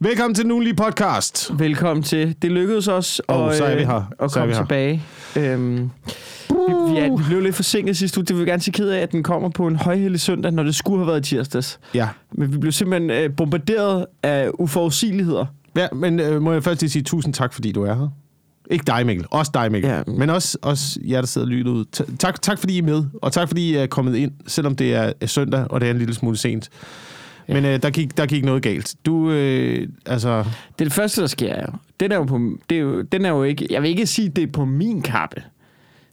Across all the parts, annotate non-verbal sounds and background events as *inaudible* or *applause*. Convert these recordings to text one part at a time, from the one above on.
Velkommen til den ugenlige podcast. Velkommen til. Det lykkedes os at, så er vi her. at Så er komme vi her. tilbage. Øhm, vi, vi, er, vi blev lidt forsinket sidste uge. Det vil vi gerne sige ked af, at den kommer på en højhellig søndag, når det skulle have været tirsdags. Ja. Men vi blev simpelthen øh, bombarderet af uforudsigeligheder. ja men øh, må jeg først lige sige tusind tak, fordi du er her. Ikke dig, Mikkel. Også dig, Mikkel. Ja. Men også, også jer, der sidder og lytter ud. Ta- tak, tak, fordi I er med. Og tak, fordi I er kommet ind, selvom det er er søndag, og det er en lille smule sent. Men øh, der, gik, der gik noget galt. Du, øh, altså... Det er det første, der sker jo. Den er jo, på, det er jo, den er jo ikke... Jeg vil ikke sige, det er på min kappe.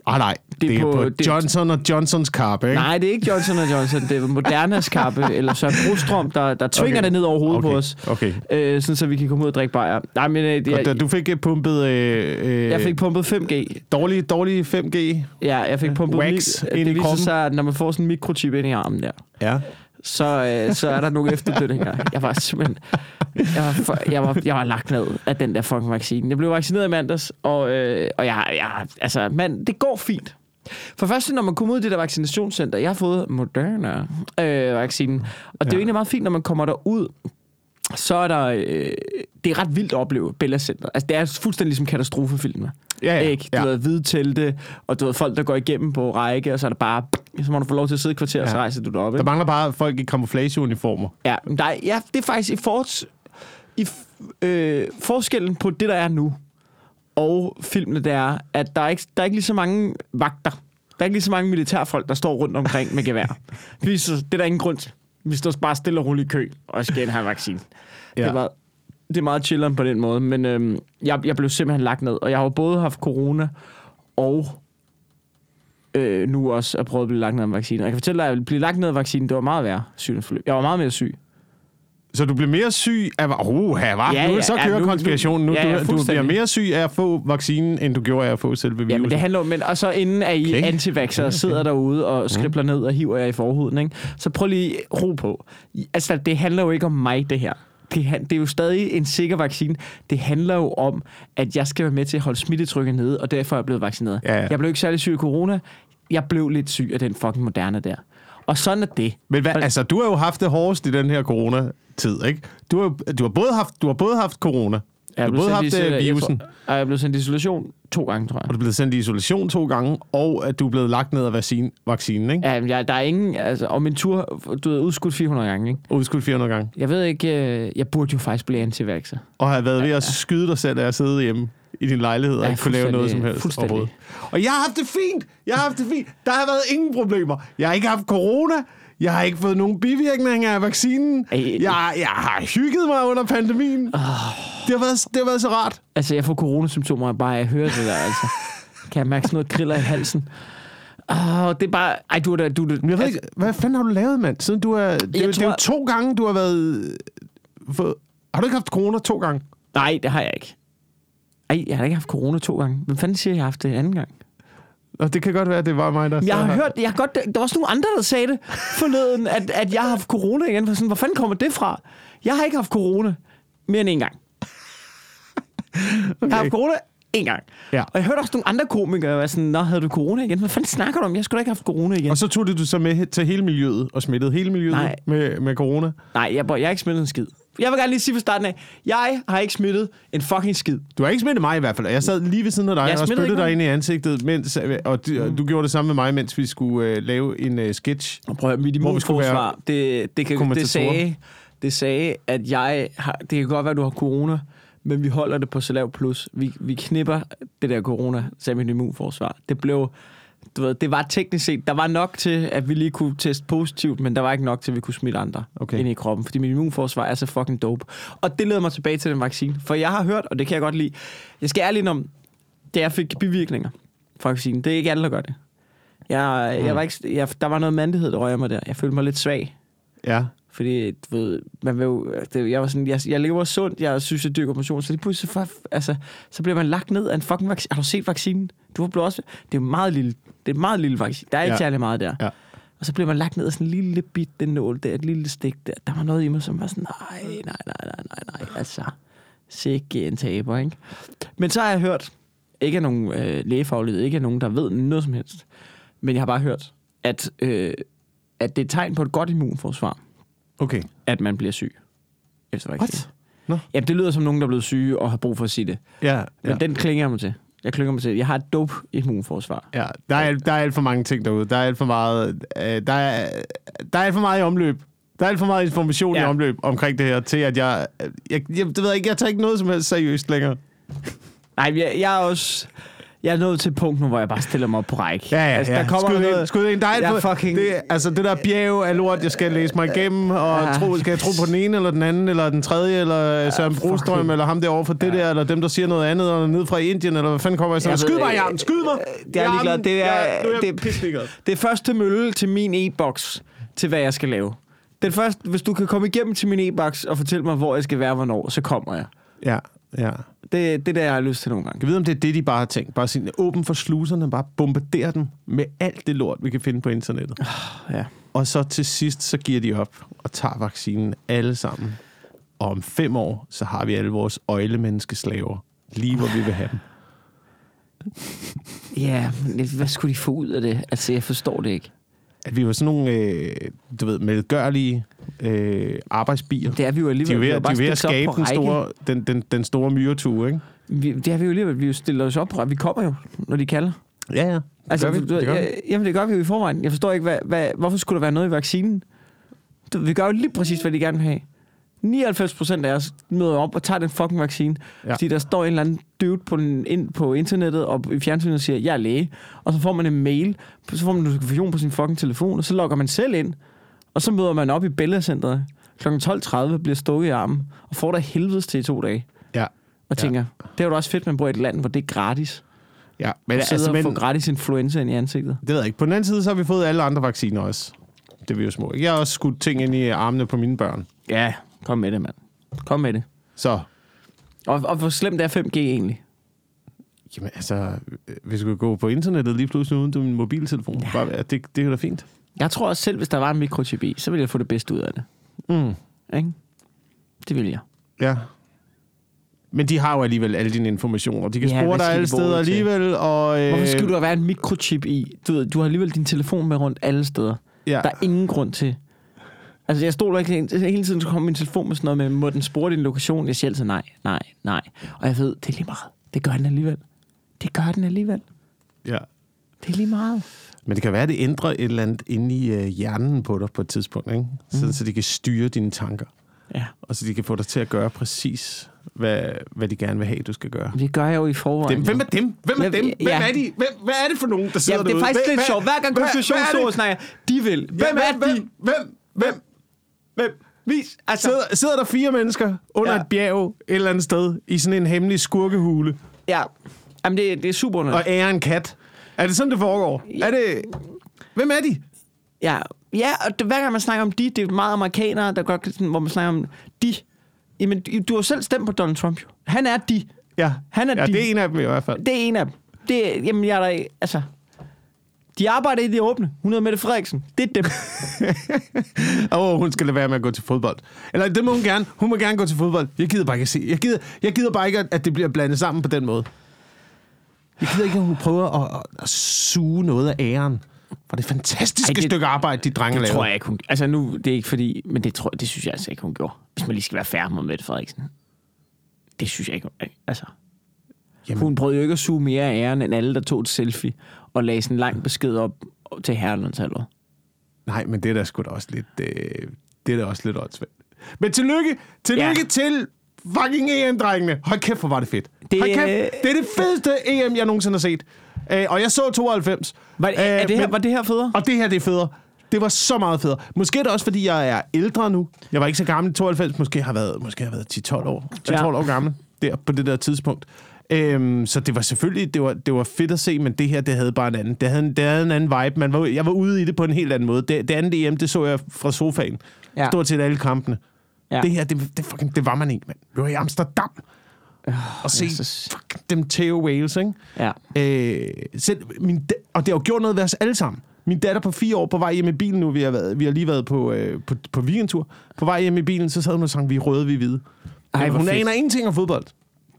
Ah, nej. Det, det er på, på det- Johnson og Johnsons kappe, ikke? Nej, det er ikke Johnson Johnson. Det er Modernas kappe, *laughs* eller Søren Brostrøm, der, der tvinger Okay. det ned over hovedet okay. på os. Okay. Øh, sådan så vi kan komme ud og drikke bajer. Nej, men øh, det, Og jeg, du fik øh, pumpet... Øh, øh, jeg fik pumpet 5G. Dårlig, dårlig 5G. Ja, jeg fik pumpet Wax mik- ind i Det viser kroppen. sig, at når man får sådan en mikrochip ind i armen der, Ja. Så, øh, så er der nogle efterdønninger. Jeg var simpelthen... Jeg var, for, jeg, var, jeg var lagt ned af den der fucking vaccine. Jeg blev vaccineret i mandags, og, øh, og jeg, jeg, altså, man, det går fint. For først, når man kommer ud i det der vaccinationscenter, jeg har fået Moderna-vaccinen, og det er jo egentlig meget fint, når man kommer derud, så er der... Øh, det er ret vildt at opleve Bella Center. Altså, det er fuldstændig ligesom katastrofefilmer. Ja, ja. Ikke? Du ja. ved, hvide telte, og du ved, folk, der går igennem på række, og så er der bare... Så må du få lov til at sidde i kvarter, og så Ja. rejser du dig op. Der Ikke? mangler bare folk i camouflageuniformer. Ja, men der er, ja, det er faktisk i, forts, i øh, forskellen på det, der er nu, og filmene, det er, at der er, ikke, der er ikke lige så mange vagter. Der er ikke lige så mange militærfolk, der står rundt omkring med gevær. *laughs* Vi, så, det er der ingen grund til. Vi står bare stille og roligt i kø, og skal have en vaccine. *laughs* Ja. Det, er meget, det er meget chilleren på den måde, men øhm, jeg, jeg blev simpelthen lagt ned, og jeg har jo både haft corona og øh, nu også at prøve at blive lagt ned af en vaccine. Og jeg kan fortælle dig, at blive lagt ned af vaccinen, det var meget værre sygdomsforløb. Jeg var meget mere syg. Så du blev mere syg af... Her, var. Ja, nu ja, så ja, kører nu- konspirationen. Nu, ja, ja, du, du bliver mere syg af at få vaccinen, end du gjorde af at få selve virusen. Ja, men det handler om, men, og så inden at I Okay. antivaxere okay. sidder derude og skribler ned og hiver jer i forhuden, ikke? så prøv lige ro på. Altså, det handler jo ikke om mig, det her. Det, det er jo stadig en sikker vaccine. Det handler jo om, at jeg skal være med til at holde smittetrykket nede, og derfor er jeg blevet vaccineret. Ja, ja. Jeg blev ikke særlig syg af corona. Jeg blev lidt syg af den fucking moderne der. Og sådan er det. Men hvad, altså, du har jo haft det hårdest i den her coronatid, ikke? Du har, du har, både, haft, du har både haft corona, Jeg du har både haft i- øh, jeg virusen, tror- Ej, Jeg blev sendt i isolation to gange, tror jeg. og du er blevet sendt i isolation to gange, og at du er blevet lagt ned af vaccine, vaccinen, ikke? Ja, jeg, der er ingen... Altså, og min tur, du ved, udskudt 400 gange, ikke? Udskudt 400 gange. Jeg ved ikke, øh, jeg burde jo faktisk blive antivaxer. Og har været ved at skyde dig selv af at sidde hjemme i din lejlighed og Ja, ikke kunne lave noget som helst overhovedet. Og jeg har haft det fint. Jeg har haft det fint. Der har været ingen problemer. Jeg har ikke haft corona. Jeg har ikke fået nogen bivirkninger af vaccinen. Ej. Jeg, jeg har hygget mig under pandemien. Det, har været, det har været så rart. Altså, jeg får coronasymptomer af bare at høre det der, altså. Kan jeg mærke sådan noget kriller i halsen? Åh, det er bare... Ej, du er da... Du, Men jeg ved altså, ikke, hvad fanden har du lavet, mand? Siden du er... Det, er jo- det er jo tror- to gange, du har været... For, har du ikke haft corona to gange? Nej, det har jeg ikke. Ej, jeg har ikke haft corona to gange. Hvem fanden siger, jeg har haft det anden gang? Og det kan godt være, at det var mig, der... Jeg har hørt... Jeg har godt, der var også nogle andre, der sagde det forleden, at, at jeg har haft corona igen. For sådan, hvor fanden kommer det fra? Jeg har ikke haft corona mere end en gang. Okay. Jeg har haft corona en gang. Ja. Og jeg hørte også nogle andre komikere være sådan, Nå, havde du corona igen? Hvad fanden snakker du om? Jeg skulle da ikke have haft corona igen. Og så tog det du så med til hele miljøet og smittede hele miljøet Nej. med, med corona. Nej, jeg, jeg har ikke smittet en skid. Jeg vil gerne lige sige fra starten af, jeg har ikke smittet en fucking skid. Du har ikke smittet mig i hvert fald. Jeg sad lige ved siden af dig Jeg og spyttede dig ind i ansigtet, mens, og du, mm. du gjorde det samme med mig, mens vi skulle uh, lave en uh, sketch. Og prøv at høre, mit immunforsvar, det, det, kan, det, sagde, det sagde, at jeg har, det kan godt være, at du har corona, men vi holder det på så lav plus. Vi, vi knipper det der corona, sagde mit immunforsvar. Det blev, du ved, det var teknisk set, der var nok til, at vi lige kunne teste positivt, men der var ikke nok til, at vi kunne smitte andre Okay. ind i kroppen, fordi mit immunforsvar er så fucking dope. Og det leder mig tilbage til den vaccine, for jeg har hørt, og det kan jeg godt lide, jeg skal ærligt om, da jeg fik bivirkninger fra vaccinen, det er ikke alle, der gør det. Jeg, jeg var ikke, jeg, der var noget mandighed, der røg mig der. Jeg følte mig lidt svag. Ja. Fordi, du ved, man vil jo, det, jeg var sådan, jeg, jeg lever sundt, jeg synes, jeg dyrker motion, så lige pludselig, så, altså, så bliver man lagt ned af en fucking vaccine. Har du set vaccinen? Du har blevet også, det er meget lille, det er meget lille vaccine. Der er ikke Ja. særlig meget der. Ja. Og så bliver man lagt ned af sådan en lille bit, den nål der, et lille stik der. Der var noget i mig, som var sådan, nej, nej, nej, nej, nej, nej, altså, sikke en taber, ikke? Men så har jeg hørt, ikke af nogen øh, lægefaglighed, ikke af nogen, der ved noget som helst, men jeg har bare hørt, at, øh, at det er et tegn på et godt immunforsvar, Okay. at man bliver syg efter vaccinen. What? Nå. Jamen, det lyder som nogen, der er blevet syge og har brug for at sige det. Ja, Men ja. den klinger jeg mig til. Jeg klinger mig til. Jeg har et dope immunforsvar. ja. Der, er, der er alt for mange ting derude. Der er alt for meget, øh, der er, der er alt for meget i omløb. Der er alt for meget information ja. Ja. i omløb omkring det her, til at jeg, jeg, jeg, det ved jeg ikke, jeg tager ikke noget som helst seriøst længere. Nej, jeg, jeg er også... Jeg er nået til et punkt nu, hvor jeg bare stiller mig op på række. Ja, ja, altså, ja. Der kommer skud noget... ind, skud ind. Der er Jeg fucking- det, altså det der bjerg af lort, jeg skal læse mig igennem, og Ja. tro, skal jeg tro på den ene, eller den anden, eller den tredje, eller Søren Brostrøm, fucking- eller ham derovre for det der, eller dem, der siger noget andet, eller ned fra Indien, eller hvad fanden kommer jeg så? Jeg ved Skyd mig i armen, skyd mig! Er ligeglad. armen. Det er- Jeg, nu er det-. Det er første mølle til min e-boks, til hvad jeg skal lave. Den første, hvis du kan komme igennem til min e-boks og fortælle mig, hvor jeg skal være, hvornår, så kommer jeg. Ja, ja. Det, det er det, jeg har lyst til nogle gange. Jeg ved, om det er det, de bare har tænkt. Bare sige, åben for sluserne, bare bombardere dem med alt det lort, vi kan finde på internettet. Ja. Og så til sidst, så giver de op og tager vaccinen alle sammen. Og om fem år, så har vi alle vores øjlemenneskeslaver lige hvor vi vil have dem. Ja, hvad skulle de få ud af det? Altså, jeg forstår det ikke. At vi var sådan nogle, øh, du ved, medgørlige øh, arbejdsbier. Det er vi jo De alligevel. er ved, de er ved at skabe den store, den, den, den store myretue, ikke? Vi, det har vi jo alligevel. Vi stiller os op på. Vi kommer jo, når de kalder. Ja, ja. Altså, gør vi. du, Det gør vi. ja, jamen, det gør vi jo i forvejen. Jeg forstår ikke, hvad, hvad, hvorfor skulle der være noget i vaccinen? Du, vi gør jo lige præcis, hvad de gerne vil have. 99 procent af os møder op og tager den fucking vaccine. Ja. Ja. Fordi der står en eller anden dude på, den, ind på internettet og i fjernsynet og siger, jeg er læge. Og så får man en mail, så får man en notifikation på sin fucking telefon, og så logger man selv ind. Og så møder man op i Bella-centret kl. 12.30, bliver stukket i armen, og får der helvedes til i to dage. Ja. Og Ja. tænker, det er jo også fedt, man bor i et land, hvor det er gratis. Ja, Men altså, altså, og men, få gratis influenza ind i ansigtet. det ved jeg ikke. På den anden side, så har vi fået alle andre vacciner også. Det er vi jo små. Jeg har også skudt ting ind i armene på mine børn. Ja, kom med det, mand. Kom med det. Så, Og, og hvor slemt er 5G egentlig? jamen altså, øh, hvis du kan gå på internettet lige pludselig uden min mobiltelefon, ja. bare, det, det er da fint. Jeg tror også selv, hvis der var en mikrochip i, så ville jeg få det bedste ud af det. Mm. Ikke? Det vil jeg. Ja. Men de har jo alligevel alle dine informationer. De kan Ja, spore dig alle steder til? alligevel. Og, øh, Hvorfor skulle der være en mikrochip i? Du, ved, du har alligevel din telefon med rundt alle steder. Ja. Der er ingen grund til. Altså, jeg stoler ikke hele tiden, så kommer min telefon med sådan noget med, må den spore din lokation? Jeg siger altid nej, nej, nej. Og jeg ved, det er lige meget. Det gør den alligevel. Det gør den alligevel. ja. Det er lige meget. Men det kan være, at det ændrer et eller andet inde i øh, hjernen på dig på et tidspunkt. Ikke? Så, Mm. så de kan styre dine tanker. Ja. Og så de kan få dig til at gøre præcis, hvad, hvad de gerne vil have, du skal gøre. Det gør jeg jo i forvejen. Dem, hvem er dem? Hvem er Ja, dem? Hvem ja. er de? Hvem, hvad er det for nogen, der sidder Ja, det er derude? faktisk Hvem- lidt sjovt. Hver gang hvad- hvad er konspirationsteorier det? snakker, de vil. Hvem Hvem er de? Hvem? Hvem? Hvem? Vis. Altså, Sidder, sidder der fire mennesker under Ja. et bjerg et eller andet sted i sådan en hemmelig skurkehule ja. Jamen, det, det er super og ærer en kat? Er det sådan, det foregår? Er det... Hvem er de? Ja, ja og det, hver gang man snakker om de, det er meget amerikanere, der godt sådan, hvor man snakker om de. Jamen, du har selv stemt på Donald Trump, jo. Han er de. Ja, Han er ja de. det er en af dem i hvert fald. Det er en af dem. Det, jamen, jeg er der, altså... De arbejder i det åbne. Hun hedder Mette Frederiksen. Det er dem. *laughs* Åh, oh, hun skal lade være med at gå til fodbold. Eller det må hun gerne. Hun må gerne gå til fodbold. Jeg gider bare ikke at se. Jeg gider, jeg gider bare ikke, at- det bliver blandet sammen på den måde. Jeg gider ikke, at hun prøver at, at, suge noget af æren. For det fantastiske Ej, det, stykke arbejde, de drenge Det laver. tror jeg ikke, hun... Altså nu, det er ikke fordi... Men det, tror, det synes jeg altså ikke, hun gjorde. Hvis man lige skal være færre med Mette Frederiksen. Det synes jeg ikke, hun... Altså... Jamen. Hun prøvede jo ikke at suge mere af æren, end alle, der tog et selfie og lagde sådan en lang besked op til herrelandsholdet. Nej, men det er da sgu da også lidt... Øh, det er da også lidt åndssvagt. Men tillykke, tillykke Ja. til fucking EM-drengene. Hold kæft, hvor var det fedt. Det- Hold kæft, det er det fedeste EM, jeg nogensinde har set. Øh, og jeg så 92. Var, Øh, er det her, men- var det her federe? Og det her, det er federe. Det var så meget federe. Måske er det også, fordi jeg er ældre nu. Jeg var ikke så gammel i 92. Måske har jeg været, måske har jeg været 10-12 år. 10-12 Ja. år gammel der, på det der tidspunkt. Øhm, så det var selvfølgelig det var, det var fedt at se, men det her, det havde bare en anden. Det havde en, det havde en anden vibe. Man var, jeg var ude i det på en helt anden måde. Det, det andet EM, det så jeg fra sofaen. Ja. Stort set alle kampene. Ja. Det her, det, det, fucking, det var man ikke, mand. Vi var i Amsterdam. og se så- fuck, dem Theo Wales, ikke? Ja. Øh, selv min og det har jo gjort noget ved os alle sammen. Min datter på fire år på vej hjem i bilen nu, vi har, været, vi har lige været på, øh, på, på weekendtur. På vej hjem i bilen, så sad hun og sang, vi er røde, vi er hvide. Ej, hun fedt. aner ingenting om fodbold.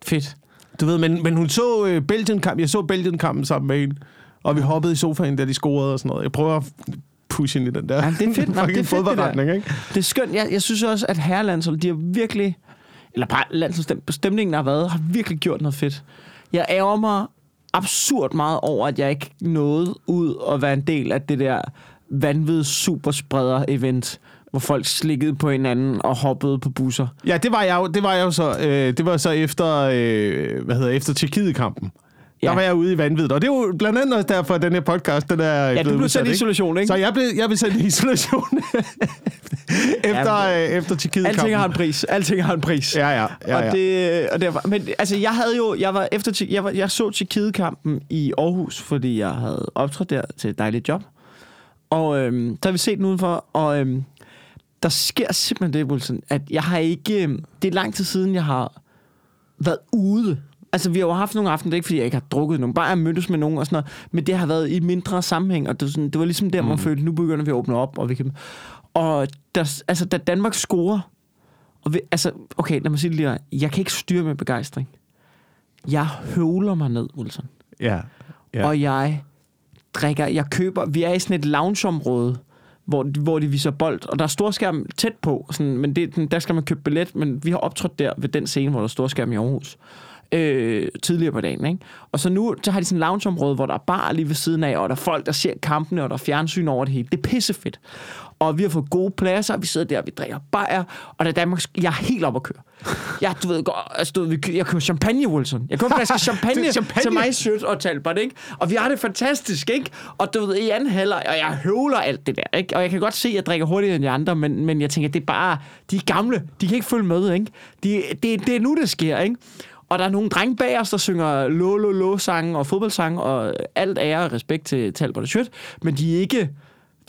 Fedt. Du ved, men, men hun så øh, Belgien-kamp. Jeg så Belgien-kampen sammen med hende. Og vi hoppede i sofaen, da de scorede og sådan noget. Jeg prøver at pushe ind i den der Ja, det er fedt. *laughs* Nå, det er fedt, det der. ikke? Det er skønt. Jeg, jeg synes også, at herrelandsholdet, de har virkelig... eller bare landsholdsstemningen, der har været, har virkelig gjort noget fedt. Jeg ærger mig absurd meget over, at jeg ikke nåede ud og være en del af det der vanvittige superspreder-event, hvor folk slikkede på hinanden og hoppede på busser. Ja, det var jeg jo, det var jeg jo så, øh, det var så efter, øh, hvad hedder, efter Tjekkiet-kampen. Ja. Der var jeg ude i vanvittigt. Og det er jo blandt andet også derfor, at den her podcast, den er Ja, du blev udsat, sendt i isolation, ikke? Så jeg blev, jeg blev sendt i isolation *laughs* efter, Ja, øh, efter Tjekkiet-kampen. Alting har en pris. Alting har en pris. Ja, ja. ja, ja. Og det, og det var, men altså, jeg havde jo, jeg var efter, jeg, var, jeg så Tjekkiet-kampen i Aarhus, fordi jeg havde optrådt der til et dejligt job. Og øhm, der har vi set den udenfor, og øhm, der sker simpelthen det, Wilson, at jeg har ikke, øhm, det er lang tid siden, jeg har været ude. Altså, vi har jo haft nogle aftener, det er ikke, fordi jeg ikke har drukket nogen, bare jeg mødtes med nogen og sådan noget, men det har været i mindre sammenhæng, og det, var sådan, det var ligesom der, man følte, nu begynder vi at åbne op, og vi kan... Og der, altså, da Danmark scorer, og vi, altså, okay, lad mig sige det lige. Jeg kan ikke styre med begejstring. Jeg høvler mig ned, Wilson. ja. Ja. ja. Og jeg drikker, jeg køber, vi er i sådan et loungeområde, hvor, hvor de viser bold, og der er storskærm tæt på, sådan, men det, der skal man købe billet, men vi har optrådt der ved den scene, hvor der er storskærm i Aarhus. Øh, tidligere på dagen, ikke? Og så nu, så har de sådan et loungeområde, hvor der er bar lige ved siden af, og der er folk, der ser kampene, og der er fjernsyn over det hele. Det er pissefedt. Og vi har fået gode pladser, vi sidder der, og vi drikker bajer, og der er Danmark, jeg er helt op at køre. Jeg, du ved, går, altså, du ved, jeg køber champagne, Wilson. Jeg køber flaske *laughs* champagne, Det champagne. til mig, Sødt og Talbot, ikke? Og vi har det fantastisk, ikke? Og du ved, i anden halvleg, og jeg høvler alt det der, ikke? Og jeg kan godt se, at jeg drikker hurtigere end de andre, men, men jeg tænker, det er bare, de er gamle, de kan ikke følge med, ikke? De, det, det er nu, det sker, ikke? Og der er nogle drenge bag os, der synger lo lo lo sange og fodboldsange, og alt ære og respekt til Talbot og Sødt, men de er ikke,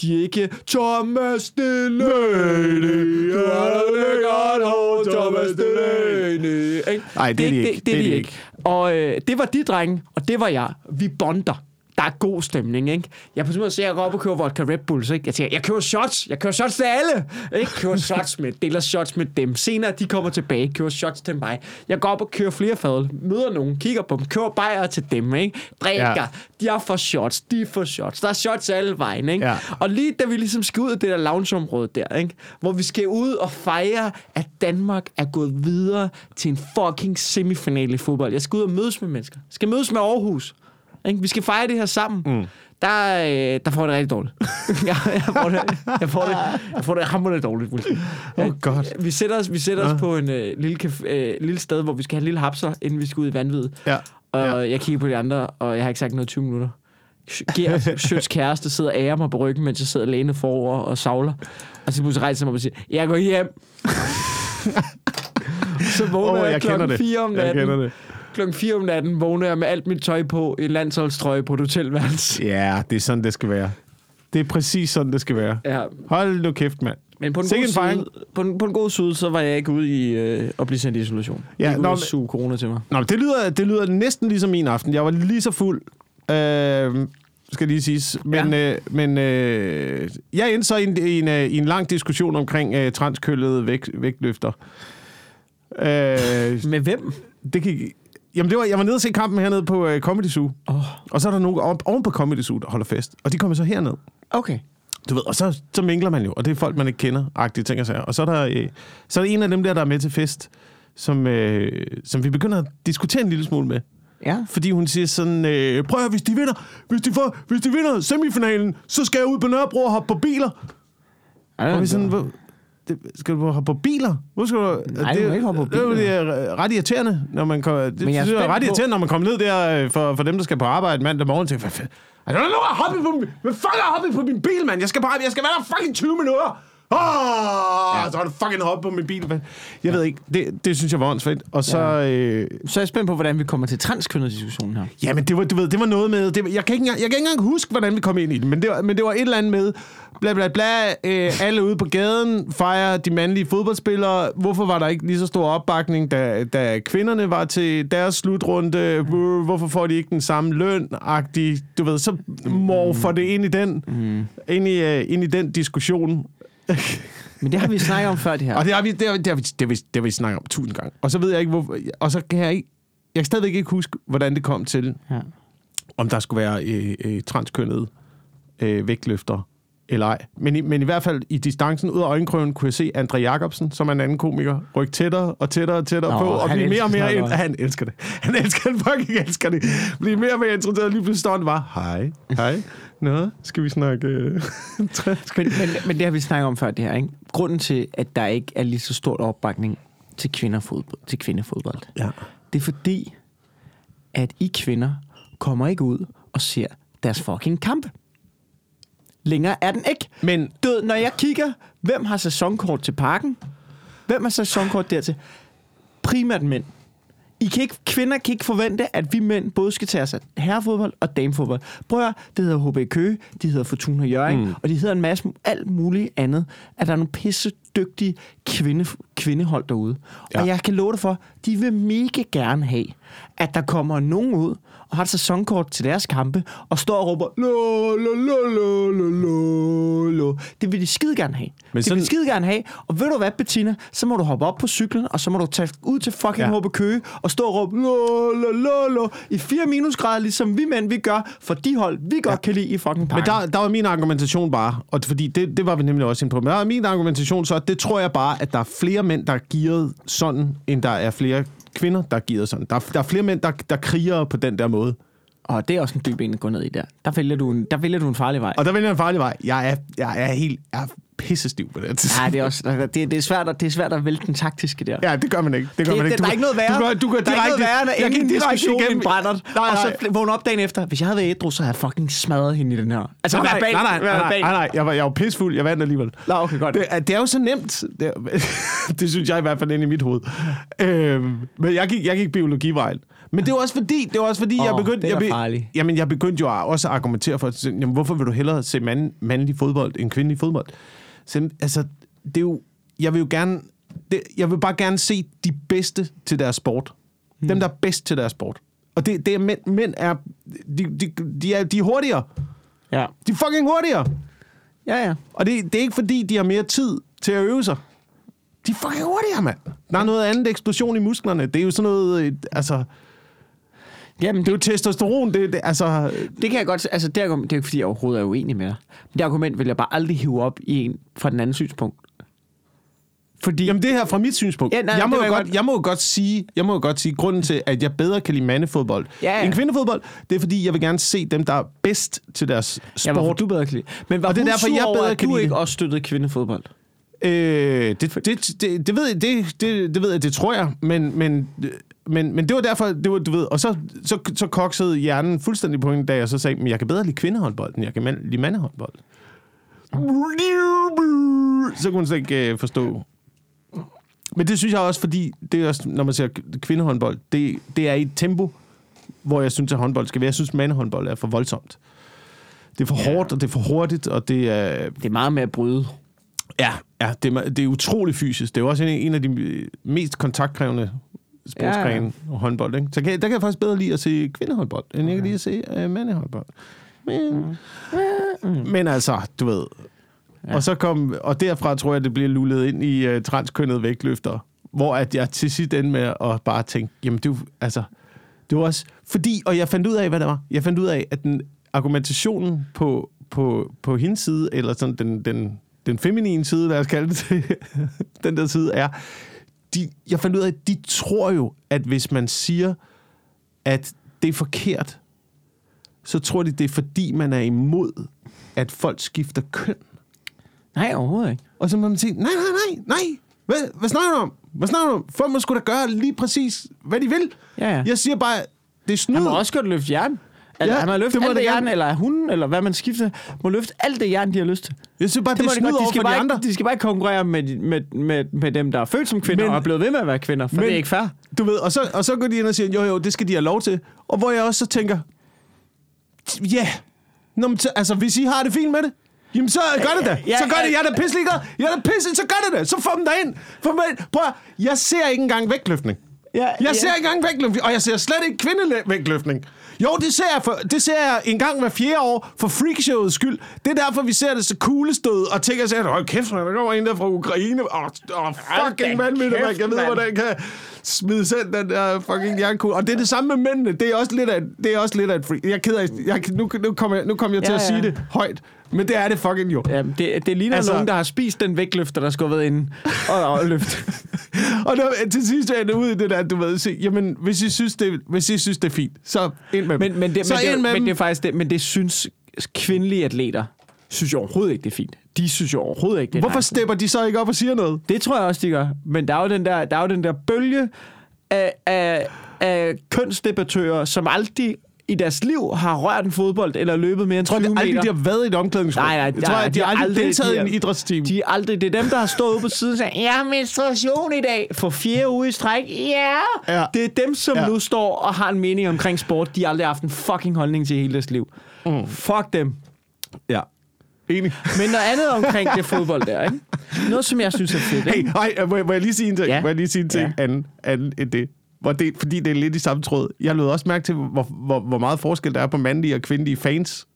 de er ikke Thomas Delaney, du har da lækkert hår, Thomas Delaney. Nej, det er de ikke. Det, det, er de ikke. Og øh, det var de drenge, og det var jeg. Vi bonder. Der er god stemning, ikke? Jeg på sådan måde ser, jeg går op og køber vodka Red Bulls, ikke? Jeg tænker, jeg køber shots. Jeg køber shots til alle. Ikke? Køber shots med, deler shots med dem. Senere, de kommer tilbage, køber shots til mig. Jeg går op og kører flere fadøl, møder nogen, kigger på dem, køber bajer til dem, ikke? Drikker. Ja. Er for shots, de for shots. Der er shots alle vejen, ikke? Ja. Og lige da vi ligesom skal ud af det der loungeområde der, ikke? Hvor vi skal ud og fejre, at Danmark er gået videre til en fucking semifinale i fodbold. Jeg skal ud og mødes med mennesker. Jeg skal mødes med Aarhus. Ikke? Vi skal fejre det her sammen. Mm. Der, øh, der får jeg det rigtig dårligt. *laughs* jeg, jeg, får det, jeg, får det, jeg får det hammerende dårligt. Åh, godt. Vi sætter os, vi sætter os på en øh, lille, caf- øh, lille sted, hvor vi skal have en lille hapser, inden vi skal ud i vanvittet. Ja. Og Ja. jeg kigger på de andre, og jeg har ikke sagt noget i 20 minutter. Gert, Sjøts kæreste, sidder og ærer mig på ryggen, mens jeg sidder alene forover og savler. Og så pludselig rejser jeg mig og siger, jeg går hjem. *laughs* så vågner oh, jeg, jeg kender klokken det. 4 om Jeg kender natten. det. Klokken 4 om natten vågner jeg med alt mit tøj på, en landsholdstrøje på et hotelværelse. Ja, det er sådan, det skal være. Det er præcis sådan, det skal være. Ja, Hold nu kæft, mand. men på en, Sikke god side, på, en, på en god side, så var jeg ikke ude i øh, at blive sendt i isolation. Ja, Ja, ikke nå, suge corona til mig. Nå, men det lyder, det lyder næsten ligesom min aften. Jeg var lige så fuld, øh, skal lige siges. Men, ja. øh, men øh, jeg endte så i en, i, en, øh, i en lang diskussion omkring øh, transkøllede vægt, vægtløfter. Øh, Med hvem? det gik, jamen, det var, jeg var nede og se kampen hernede på øh, Comedy Zoo. Oh, Og så er der nogen op, oven på Comedy Zoo, der holder fest. Og de kommer så herned. okay. Du ved, og så, så mingler man jo, og det er folk, man ikke kender, agtige ting og sager. Og så er, der, øh, så er der en af dem der, der er med til fest, som, øh, som vi begynder at diskutere en lille smule med. Ja. Fordi hun siger sådan, øh, prøv at høre, hvis de vinder, hvis de, får, hvis de vinder semifinalen, så skal jeg ud på Nørrebro og hoppe på biler. Og vi sådan, det, skal du hoppe på biler? Hvor skal du, Nej, du må ikke hoppe på Det, er biler. det er ret irriterende, når man kommer, det Men jeg er synes er ret på- irriterende, når man kommer ned der øh, for, for dem, der skal på arbejde mandag morgen. Tænker, hvad, fanden? er der nogen, der har hoppet på min, hvad fuck er hoppet på min bil, mand? Jeg skal, bare, jeg skal være der fucking 20 minutter. Åh, ja. så har du fucking hoppet på min bil. Jeg ved ikke, det, det synes jeg var åndssvagt. Og så, Ja. øh, Så er jeg spændt på, hvordan vi kommer til transkønnet-diskussionen her. Ja, men det var, du ved, det var noget med... Det, var- jeg, kan ikke engang, jeg kan ikke engang huske, hvordan vi kom ind i den, men det var, men det var et eller andet med... Bla, bla, bla. Øh, alle ude på gaden fejrer de mandlige fodboldspillere. Hvorfor var der ikke lige så stor opbakning, da, da kvinderne var til deres slutrunde? Hvorfor får de ikke den samme løn? -agtig? Du ved, så morfer det ind i den, mm. ind i, uh, ind i den diskussion. *laughs* Men det har vi snakket om før, det her. Og det har vi, det har, det har, vi, det har, vi, det har vi snakket om tusind gange. Og så ved jeg ikke, hvorfor... Og så kan jeg ikke... Jeg kan stadigvæk ikke huske, hvordan det kom til, Ja. om der skulle være øh, øh, transkønnede øh, vægtløfter eller ej. Men i, men i hvert fald i distancen ud af øjenkrøven kunne jeg se Andre Jacobsen, som er en anden komiker, rykke tættere og tættere og tættere Nå, på, og blive mere og mere... noget. han elsker det. *laughs* Han elsker det, fucking elsker det. Blive mere og mere interesseret. Lige pludselig står han bare, hej, hej. Nå, skal vi snakke... øh, *laughs* Men, men, men det har vi snakket om før, det her. Ikke? Grunden til, at der ikke er lige så stort opbakning til, kvinderfodbold, til kvindefodbold, ja. det er fordi, at I kvinder kommer ikke ud og ser deres fucking kampe. Længere er den ikke. Men Du ved, når jeg kigger, hvem har sæsonkort til parken? Hvem har sæsonkort dertil? Primært mænd. I kan ikke, kvinder kan ikke forvente, at vi mænd både skal tage os af herrefodbold og damefodbold. Prøv at høre, det hedder HB Køge, de hedder Fortuna Jørgen, mm. og de hedder en masse alt muligt andet. At der er nogle pisse dygtige kvinde, kvindehold derude. Ja. Ja. Og jeg kan love dig for, de vil mega gerne have, at der kommer nogen ud og har et sæsonkort til deres kampe, og står og råber, lo, lo, lo, lo, lo, lo, lo. Det vil de skide gerne have. Men det sådan- vil de skide gerne have. Og ved du hvad, Bettina? Så må du hoppe op på cyklen, og så må du tage ud til fucking ja. Køge, og stå og råbe, lo, lo, lo, lo, i 4 minusgrader, ligesom vi mænd, vi gør, for de hold, vi godt ja. kan lide i fucking Men parken. der, der var min argumentation bare, og fordi det, det var vi nemlig også inde på, men der var min argumentation så, at det tror jeg bare, at der er flere mænd, der er gearet sådan, end der er flere kvinder, der gider sådan. Der, der er flere mænd, der, der kriger på den der måde. Og det er også en dyb en at gå ned i der. Der vælger du en, der vælger du en farlig vej. Og der vælger jeg en farlig vej. Jeg er, jeg er helt jeg er pissestiv på det. Ja, det er *laughs* også det, det er svært at, det er svært at vælge den taktiske der. Ja, det gør man ikke. Det gør Det, man ikke. det, der er ikke noget værre. Du går, du går der er ikke direkte, noget værre, jeg gik direkte igennem. en brændert, Nej, og nej. så vågne op dagen efter. Hvis jeg havde været ædru, så havde jeg fucking smadret hende i den her. Altså, Nej, nej, nej, nej, nej, nej, nej, nej, jeg var, jeg var pissfuld. Jeg vandt alligevel. Nå, okay, godt. Det, det er jo så nemt. Det, *laughs* det synes jeg i hvert fald ind i mit hoved. Øhm, men jeg gik, jeg gik biologivejen. Men det var også fordi, det var også fordi Åh, jeg begyndte... er jeg, farligt. Jamen, jeg begyndte jo også at argumentere for, at, jamen, hvorfor vil du hellere se mand, mandlig fodbold end kvindelig fodbold? Så, altså, det er jo... Jeg vil jo gerne... Det, jeg vil bare gerne se de bedste til deres sport. Hmm. Dem, der er bedst til deres sport. Og det, det er mænd, mænd er... De, de, de, er, de er hurtigere. Ja. De er fucking hurtigere. Ja, ja. Og det, det er ikke fordi, de har mere tid til at øve sig. De er fucking hurtigere, mand. Der er noget andet eksplosion i musklerne. Det er jo sådan noget... øh, Altså, Jamen, det er jo testosteron. Det, det, altså, Det kan jeg godt... Altså, det, argument, det er jo ikke, fordi jeg overhovedet er uenig med dig. Men det argument vil jeg bare aldrig hive op i en fra den anden synspunkt. Fordi... jamen, det her fra mit synspunkt. Ja, nej, jeg, må jo godt, godt- jeg må jo godt sige, jeg må jo godt sige, grunden til, at jeg bedre kan lide mandefodbold Ja, ja. end kvindefodbold, det er fordi, jeg vil gerne se dem, der er bedst til deres Ja, hvorfor sport. du bedre kan lide. Men var Og det er derfor, jeg over, bedre at kan du lide ikke også støttede kvindefodbold? Øh, det, det, det, det, ved jeg, det, det, det ved jeg, det tror jeg, men, men, men, men det var derfor, det var, du ved, og så, så, så koksede hjernen fuldstændig på en dag, og så sagde jeg, men jeg kan bedre lide kvindehåndbold, end jeg kan lide mandehåndbold. Så kunne hun slet ikke øh, forstå. Men det synes jeg også, fordi det er også, når man ser kvindehåndbold, det, det er i et tempo, hvor jeg synes, at håndbold skal være. Jeg synes, mandehåndbold er for voldsomt. Det er for Ja. hårdt, og det er for hurtigt, og det er, Det er meget med at bryde. Ja, ja det, er, det er utrolig fysisk. Det er jo også en, en af de mest kontaktkrævende sportsgrene, Ja, ja, håndbold. Ikke? Så kan, der kan jeg faktisk bedre lide at se kvindehåndbold, end jeg kan lide at se uh, mandehåndbold. Men, mm. men altså, du ved... Ja. Og, så kom, og derfra tror jeg, det bliver lullet ind i uh, transkønnede vægtløfter, hvor at jeg til sidst endte med at bare tænke, jamen det jo, altså, det var også, fordi, og jeg fandt ud af, hvad det var. Jeg fandt ud af, at den argumentationen på, på, på hendes side, eller sådan den, den, den feminine side, lad os kalde det til, *laughs* den der side, er, de, jeg fandt ud af, at de tror jo, at hvis man siger, at det er forkert, så tror de, det er fordi, man er imod, at folk skifter køn. Nej, overhovedet ikke. Og så må man sige, nej, nej, nej, nej. Hvad, hvad snakker du om? Hvad snakker du om? Folk må sgu da gøre lige præcis, hvad de vil. Ja, ja. Jeg siger bare, det er snyd. Han må også godt løfte jern. Altså, Ja, ja, han må løfte det må alt det jern, eller hun, eller hvad man skifter, må løfte alt det jern, de har lyst til. Jeg synes bare, det, Det er de snyd. De over skal, for de bare andre. ikke, de skal bare ikke konkurrere med, med, med, med dem, der er født som kvinder, Men- og er blevet ved med at være kvinder, for men, det er ikke fair. Du ved, og så, og så går de ind og siger, jo jo, det skal de have lov til. Og hvor jeg også så tænker, ja, yeah. Nå, men, altså hvis I har det fint med det, jamen så gør det da. Ja, så gør ja, det, jeg er da pisselig Jeg er da pisse, så gør det da. Så få dem derind. Få dem derind. Prøv at, jeg ser ikke engang vægtløftning. Ja, Jeg ser ikke engang vægtløftning, og jeg ser slet ikke kvindevægtløftning. Jo, det ser, jeg for, det ser jeg en gang hver fjerde år for freakshowets skyld. Det er derfor, vi ser det så kuglestød og tænker sig, hold kæft, man, der kommer en der fra Ukraine. Oh, oh, fucking vanvittigt, man kan vide, hvordan kan... smid selv den der fucking jernkugle. Og det er det samme med mændene. Det er også lidt af, det er også lidt af et free. Jeg er ked af, jeg, nu, nu kommer jeg, nu kommer jeg til Ja, at sige det højt. Men det er det fucking jo. Ja, det, det ligner Altså- nogen, der har spist den vægtløfter, der skulle have været inde og, og løft. *laughs* Og der, til sidst er jeg ud i det der, du ved, se, jamen, hvis I synes, det, hvis I synes, det er fint, så ind med dem. Men, men, det, så men, ind det, med men dem. det er faktisk det, men det synes kvindelige atleter, synes jo overhovedet ikke, det er fint. De synes jo overhovedet ikke, det er Hvorfor nice. stepper de så ikke op og siger noget? Det tror jeg også, de gør. Men der er jo den der, der, er jo den der bølge af, af, af kønsdebattører, som aldrig i deres liv har rørt en fodbold eller løbet mere end Jeg tror 20 de aldrig, meter. de har været i et omklædningsrum. Nej, nej, jeg tror, at de, har aldrig deltaget i en de idrætsteam. De er aldrig, det er dem, der har stået ude på siden og sagt, jeg har menstruation i dag for fjerde uge i stræk. Ja! Ja. Det er dem, som Ja. nu står og har en mening omkring sport. De har aldrig haft en fucking holdning til hele deres liv. Mm. Fuck dem. Ja. Enig. Men noget andet omkring det fodbold der, ikke? Noget, som jeg synes er fedt, Hey, ikke? ej, må, jeg- må jeg lige sige en ting? Ja. Må jeg lige sige en ting Ja. anden, anden end det? Hvor det? Fordi det er lidt i samme tråd. Jeg lød også mærke til, hvor, hvor, hvor meget forskel der er på mandlige og kvindelige fans.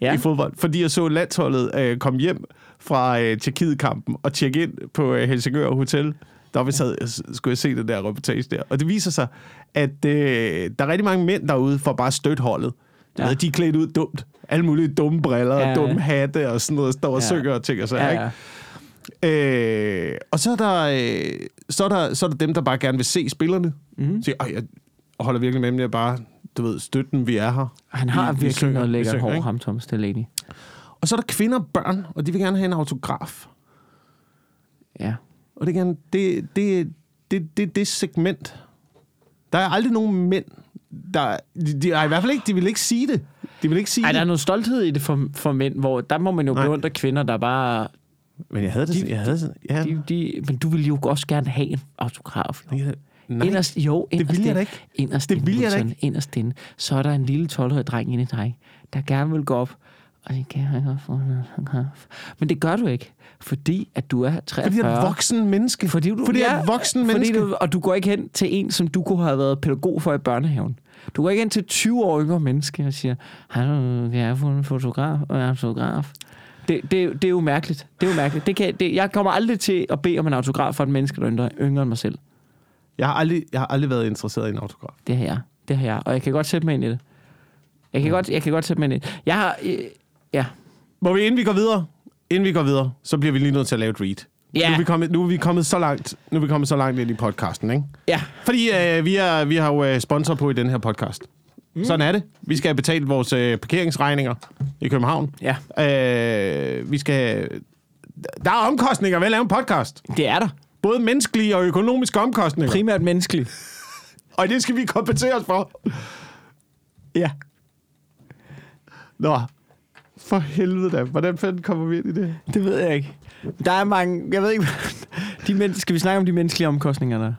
Ja. i fodbold. Fordi jeg så landsholdet øh, komme hjem fra øh, Tjekkiet-kampen og tjekke ind på øh, Helsingør Hotel. Der vi sad, skulle jeg se den der reportage der. Og det viser sig, at øh, der er rigtig mange mænd derude for bare at støtte holdet. Ja. Ved, de er klædt ud dumt. Alle mulige dumme briller ja, dumme hatte og sådan noget. Står og ja. Synger og ting og så Ja, ikke? ja. Øh, og så er, der, øh, så, er der, så er der dem, der bare gerne vil se spillerne. Mm. Siger, "Ej, jeg holder virkelig med dem, jeg bare, du ved, støtte dem, vi er her. Han har Vi- vi virkelig synger, noget vi lækkert synger, hår, ikke? ham Thomas Delaney. Og så er der kvinder og børn, og de vil gerne have en autograf. Ja. Og det er gerne, det, det, det, det, det segment. Der er aldrig nogen mænd, der, de, de, ej, i hvert fald ikke, de vil ikke sige det. De vil ikke sige Ej, der er det. noget stolthed i det for, for mænd, hvor der må man jo Nej. beundre kvinder, der bare... Men jeg havde det, jeg havde sådan, ja. De, de, men du vil jo også gerne have en autograf. Jo. Jeg- Nej, Inderst, jo, inderst vil jeg inde- da ikke. Inderst Det inde, vil jeg da Wilson, Inderst inde, så er der en lille 12-årig dreng inde i dig, der gerne vil gå op, kan jeg en autograf. Men det gør du ikke, fordi at du er 43. fordi jeg er et voksen menneske. Fordi du, fordi jeg er et voksen fordi menneske. Du, og du går ikke hen til en, som du kunne have været pædagog for i børnehaven. Du går ikke hen til et 20 år yngre menneske og siger, Hallo, jeg få en fotograf og en autograf? Det, det, det er jo mærkeligt. Det er jo mærkeligt. Det kan, det, jeg kommer aldrig til at bede om en autograf fra et menneske, der er yngre, end mig selv. Jeg har, aldrig, jeg har aldrig været interesseret i en autograf. Det har jeg. Det har jeg. Og jeg kan godt sætte mig ind i det. Jeg kan, godt, jeg kan godt sætte mig ind i det. Jeg har... Ja. Må vi, inden vi går videre, inden vi går videre, så bliver vi lige nødt til at lave et read. Ja. Nu, er vi kommet, nu er vi kommet så langt, nu er vi kommet så langt ind i podcasten, ikke? Ja. Fordi øh, vi, er, vi har jo øh, sponsor på i den her podcast. Mm. Sådan er det. Vi skal have betalt vores øh, parkeringsregninger i København. Ja. Øh, vi skal... Der er omkostninger ved at lave en podcast. Det er der. Både menneskelige og økonomiske omkostninger. Primært menneskeligt. *laughs* Og det skal vi kompensere os for. Ja. Nå, for helvede da. Hvordan fanden kommer vi ind i det? Det ved jeg ikke. Der er mange... Jeg ved ikke... *laughs* De men, skal vi snakke om de menneskelige omkostninger, der?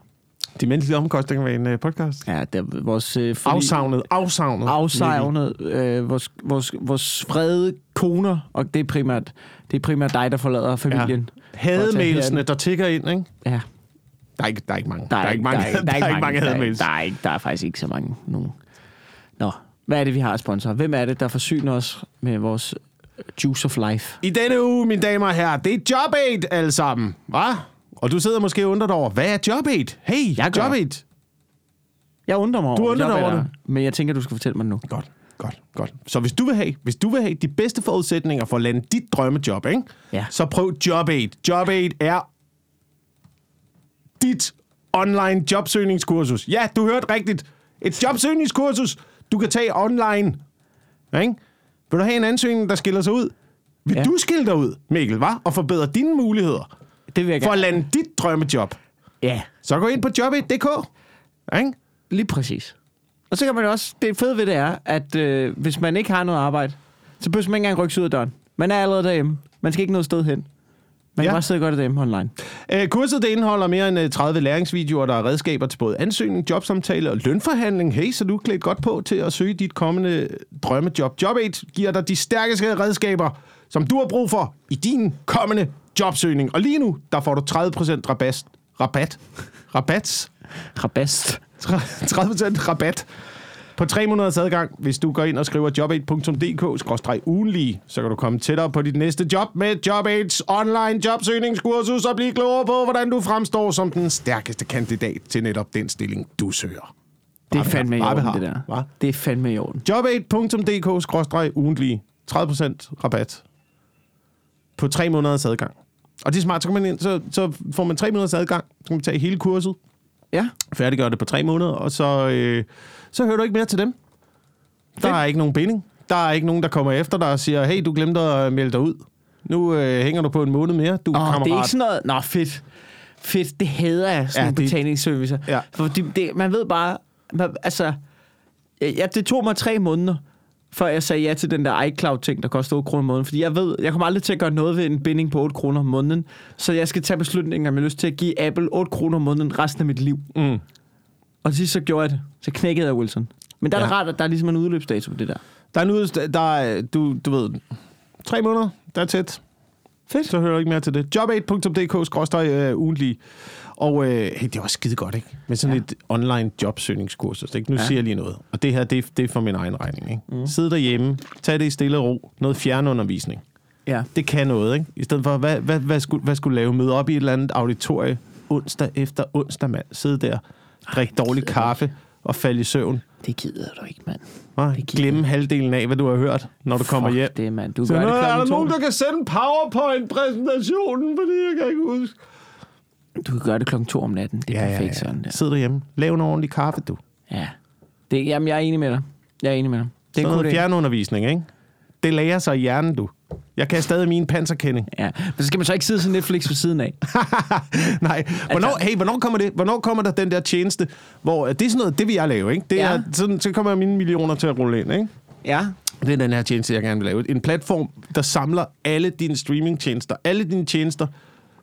De menneskelige omkostninger ved en øh, podcast. Ja, det er vores... Øh, fordi- Afsavnet, afsavnet. afsavnet, øh, vores, vores, vores frede koner, og det er primært, det er primært dig, der forlader familien. Hademailsene, der tigger ind, ikke? Ja, Der er ikke, der er ikke mange. der er, ikke mange, der er, der er, ikke mange, der, er, hademails. der, er ikke, der er faktisk ikke så mange nogen. Hvad er det, vi har sponsor? Hvem er det, der forsyner os med vores juice of life? I denne uge, mine damer og herrer, det er Job 8 alle sammen. Hva? Og du sidder måske og undrer dig over, hvad er Job 8? Hey, Jeg. Job 8. Jeg undrer mig over Du undrer dig over det? Men jeg tænker, du skal fortælle mig nu. Godt, godt, godt. Så hvis du vil have, hvis du vil have de bedste forudsætninger for at lande dit drømmejob, ikke? Ja. så prøv Job 8. Job 8 er dit online jobsøgningskursus. Ja, du hørte rigtigt. Et jobsøgningskursus, du kan tage online. Ikke? Vil du have en ansøgning, der skiller sig ud? Vil ja. Du skille dig ud, Mikkel, hva? og forbedre dine muligheder Det vil jeg for at lande dit drømmejob? Ja, Så gå ind på job1.dk. Ikke? lige præcis. Og så kan man også... Det fede ved det er, at øh, hvis man ikke har noget arbejde, så behøver man ikke engang rykke ud af døren. Man er allerede derhjemme. Man skal ikke noget sted hen. Man Ja. kan bare sidde og gøre det derhjemme online. Øh, kurset det indeholder mere end øh, 30 læringsvideoer, der er redskaber til både ansøgning, jobsamtale og lønforhandling. Hey, så du er klædt godt på til at søge dit kommende drømmejob. Job 8 giver dig de stærkeste redskaber, som du har brug for i din kommende jobsøgning. Og lige nu, der får du 30% rabat. Rabat? Rabats? Rabast. 30% rabat På tre måneders adgang, hvis du går ind og skriver job8.dk-ugenlige, så kan du komme tættere på dit næste job med Job8's online jobsøgningskursus og blive klogere på, hvordan du fremstår som den stærkeste kandidat til netop den stilling, du søger. Det er fandme i orden, det der. Hva? Det er fandme i orden. Job8.dk-ugenlige. 30% rabat på tre måneders adgang. Og det er smart, så, kan man ind, så, så får man tre måneders adgang, så kan man tage hele kurset, Ja. færdiggøre det på tre måneder, og så, øh, så hører du ikke mere til dem. Der er ikke nogen binding. Der er ikke nogen, der kommer efter dig og siger, hey, du glemte at melde dig ud. Nu øh, hænger du på en måned mere, du Åh, kammerat. det er ikke sådan noget... Nå, fedt. Fedt, det hader jeg, sådan Ja, ja, det- betalingsservicer. Ja. For det, det, man ved bare... Man, altså, ja, det tog mig tre måneder, før jeg sagde ja til den der iCloud-ting, der koster 8 kroner om måneden. Fordi jeg ved, jeg kommer aldrig til at gøre noget ved en binding på 8 kroner om måneden. Så jeg skal tage beslutninger, om jeg har lyst til at give Apple 8 kroner om måneden resten af mit liv. Mm. Og til sidst så gjorde jeg det. Så knækkede jeg Wilson. Men der er Ja. det rart, at der er ligesom en udløbsdato på det der. Der er nu, der er, du, du ved, tre måneder, der er tæt. Fedt. Så hører du ikke mere til det. Job8.dk-ugentlig. Og øh, hey, det også skide godt, ikke? Med sådan ja. et online jobsøgningskursus. Ikke? Nu ja. Ja. siger jeg lige noget. Og det her, det, er- det er for min egen regning. Ikke? Mm. Sid derhjemme, tag det i stille og ro. Noget fjernundervisning. Ja. Det kan noget, ikke? I stedet for, hvad, hvad, hvad, skulle, hvad skulle lave? Møde op i et eller andet auditorie onsdag efter onsdag, mand. Sidde der, drikke dårlig kaffe og falde i søvn. Det gider du ikke, mand. Nej, Det glemme halvdelen af, hvad du har hørt, når du kommer Fuck hjem. det, mand. Du Så gør det er der klokken nogen, der kan sende PowerPoint-præsentationen, fordi jeg kan ikke huske. Du kan gøre det klokken to om natten. Det er ja, perfekt sådan der. Sid derhjemme. Lav en ordentlig kaffe, du. Ja. Det, jamen, jeg er enig med dig. Jeg er enig med dig. Det er god noget fjernundervisning, ikke? Det lærer sig i hjernen, du. Jeg kan stadig min panserkending. Ja. Men så skal man så ikke sidde til Netflix ved siden af. *laughs* Nej. Hvornår, hey, hvornår kommer det? Hvornår kommer der den der tjeneste, hvor det er sådan noget, det vil jeg lave, ikke? Det Ja. er, sådan, så kommer mine millioner til at rulle ind, ikke? Ja. Det er den her tjeneste, jeg gerne vil lave. En platform, der samler alle dine streamingtjenester, alle dine tjenester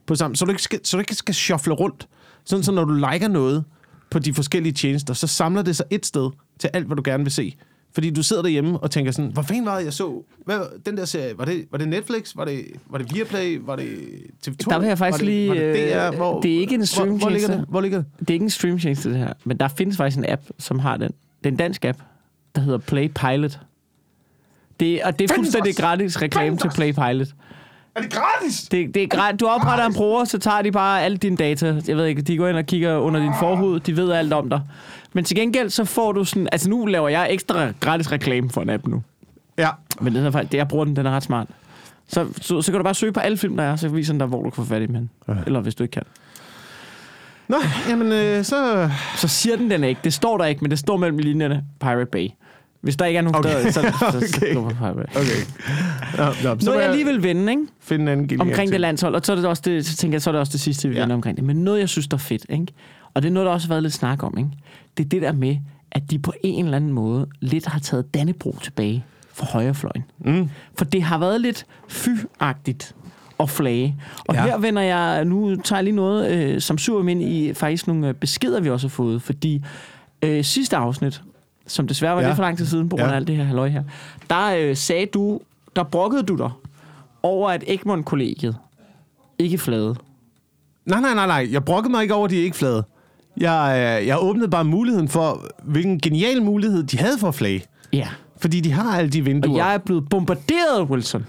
på sammen, så du ikke skal, så du ikke skal shuffle rundt. Sådan, så når du liker noget på de forskellige tjenester, så samler det sig et sted til alt, hvad du gerne vil se. Fordi du sidder derhjemme og tænker sådan, hvor fanden var det, jeg så? Hvad, den der serie, var det, var det Netflix? Var det, var det Viaplay? Var det TV2? Der vil jeg faktisk var det, lige, Var det, DR? øh, Hvor, det er ikke en hvor, hvor ligger det? Hvor ligger det? Det er ikke en streamtjeneste, det her. Men der findes faktisk en app, som har den. Det er en dansk app, der hedder Play Pilot. Det, og det er fuldstændig gratis reklame til. Play Pilot. Er det gratis? Det, det er gratis. Du opretter en bruger, så tager de bare alle dine data. Jeg ved ikke, de går ind og kigger under din forhud. De ved alt om dig. Men til gengæld, så får du sådan... Altså nu laver jeg ekstra gratis reklame for en app nu. Ja. Men det er faktisk, det jeg bruger den, den er ret smart. Så, så, så kan du bare søge på alle film, der er, så viser den dig, hvor du kan få fat i dem. Ja. Eller hvis du ikke kan. Nå, jamen, øh, så... Så siger den den ikke. Det står der ikke, men det står mellem linjerne Pirate Bay. Hvis der ikke er nogen Okay. steder, så, så, så Okay. står der Pirate Bay. Okay. Nå, nå, så Noget jeg lige vil vende, ikke? finde en omkring det landshold, og så er det også det, så tænker jeg, så er det også det sidste, vi Ja. vender omkring det. Men noget, jeg synes, der er fedt, ikke? Og det er noget, der også har været lidt snak om, ikke? det er det der med, at de på en eller anden måde lidt har taget Dannebro tilbage fra højrefløjen. Mm. For det har været lidt fy-agtigt at flage. Og Ja. her vender jeg, nu tager jeg lige noget, øh, som suger mig ind i faktisk nogle øh, beskeder, vi også har fået. Fordi øh, sidste afsnit, som desværre var ja. lidt for lang tid siden, på grund af Ja. alt det her halløj her, der øh, sagde du, der brokkede du dig over, at Egmont-kollegiet ikke flade. Nej, nej, nej, nej. Jeg brokkede mig ikke over, at de ikke flade. Jeg, øh, jeg åbnede bare muligheden for, hvilken genial mulighed de havde for at flage. Ja. Fordi de har alle de vinduer. Og jeg er blevet bombarderet, Wilson.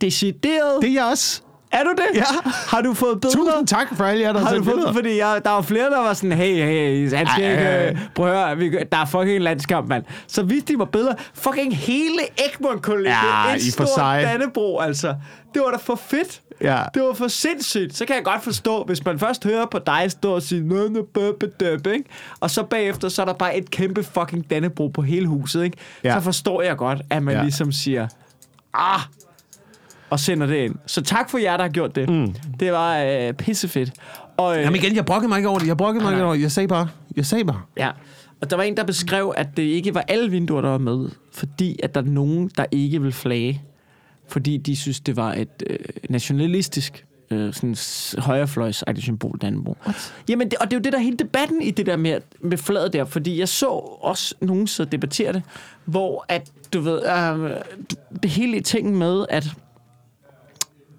Decideret. Det er jeg også. Er du det? Ja. Har du fået billeder? Tusind tak for alle jer, der har Har du fået, billeder. fordi jeg, der var flere, der var sådan, hey, hey, han skal ikke, øh, prøv at høre, vi, der er fucking landskamp, mand. Så viste de mig billeder. Fucking hele Egmont-kollegiet. Ja, et i for sig. Dannebro, altså. Det var da for fedt. Ja. Det var for sindssygt. Så kan jeg godt forstå, hvis man først hører på dig stå og sige, nø, nø, bøbe, døbe, ikke? Og så bagefter, så er der bare et kæmpe fucking Dannebro på hele huset, ikke? Ja. Så forstår jeg godt, at man Ja. ja. ligesom siger, ah, og sender det ind. Så tak for jer, der har gjort det. Mm. Det var øh, pissefedt. Og, øh, Jamen igen, jeg brokkede mig ikke over det. Jeg brokkede mig ikke over det. Jeg sagde bare. Jeg sagde bare. Ja, og der var en, der beskrev, at det ikke var alle vinduer, der var med, fordi at der er nogen, der ikke vil flage, fordi de synes, det var et øh, nationalistisk øh, sådan højrefløjsagtigt symbol, Dannebro. Jamen, det, og det er jo det, der er hele debatten i det der med, med flaget der, fordi jeg så også nogen så debattere det, hvor at, du ved, øh, det hele tingen med, at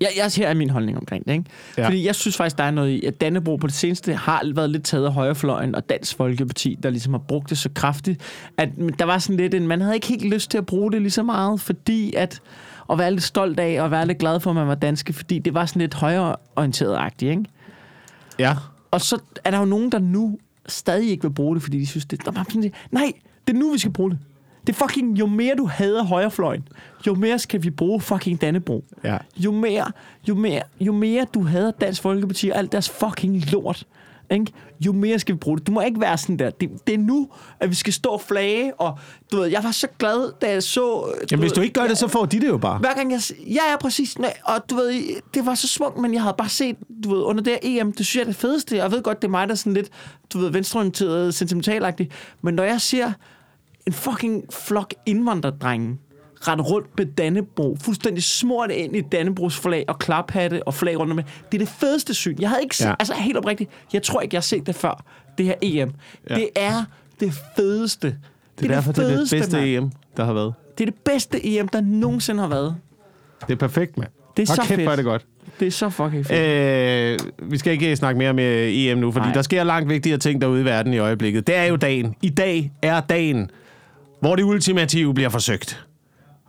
Jeg, jeg her er min holdning omkring det, ikke? Ja. Fordi jeg synes faktisk, der er noget i, at Dannebro på det seneste har været lidt taget af højrefløjen og Dansk Folkeparti, der ligesom har brugt det så kraftigt, at der var sådan lidt en, man havde ikke helt lyst til at bruge det lige så meget, fordi at at være lidt stolt af og være lidt glad for, at man var danske, fordi det var sådan lidt højreorienteret-agtigt, ikke? Ja. Og så er der jo nogen, der nu stadig ikke vil bruge det, fordi de synes, det der er bare sådan, nej, det er nu, vi skal bruge det. Det er fucking, jo mere du hader højrefløjen, jo mere skal vi bruge fucking Dannebro. Ja. Jo mere, jo mere, jo mere du hader Dansk Folkeparti og alt deres fucking lort, ikke? jo mere skal vi bruge det. Du må ikke være sådan der. Det, det er nu, at vi skal stå og flage, og du ved, jeg var så glad, da jeg så... Jamen, hvis du ikke gør jeg, det, så får de det jo bare. hver gang jeg... Ja, ja, præcis. Nej, og du ved, det var så smukt, men jeg havde bare set, du ved, under det EM, det synes jeg er det fedeste. Jeg ved godt, det er mig, der er sådan lidt, du ved, venstreorienteret, sentimentalagtig. Men når jeg ser en fucking flok indvandrerdrenge ret rundt med Dannebro, fuldstændig smurt ind i Dannebros flag og klaphatte og flag rundt om det. Det er det fedeste syn. Jeg havde ikke set, Ja. altså helt oprigtigt, jeg tror ikke, jeg har set det før, det her EM. Ja. Det er det fedeste. Det er derfor, det er det bedste mand. EM, der har været. Det er det bedste EM, der nogensinde har været. Det er perfekt, mand. Det er Hold så kæft, fedt. hvor er det godt. Det er så fucking fedt. Øh, vi skal ikke snakke mere med EM nu, fordi. Nej. der sker langt vigtigere ting derude i verden i øjeblikket. Det er jo dagen. I dag er dagen, hvor det ultimative bliver forsøgt.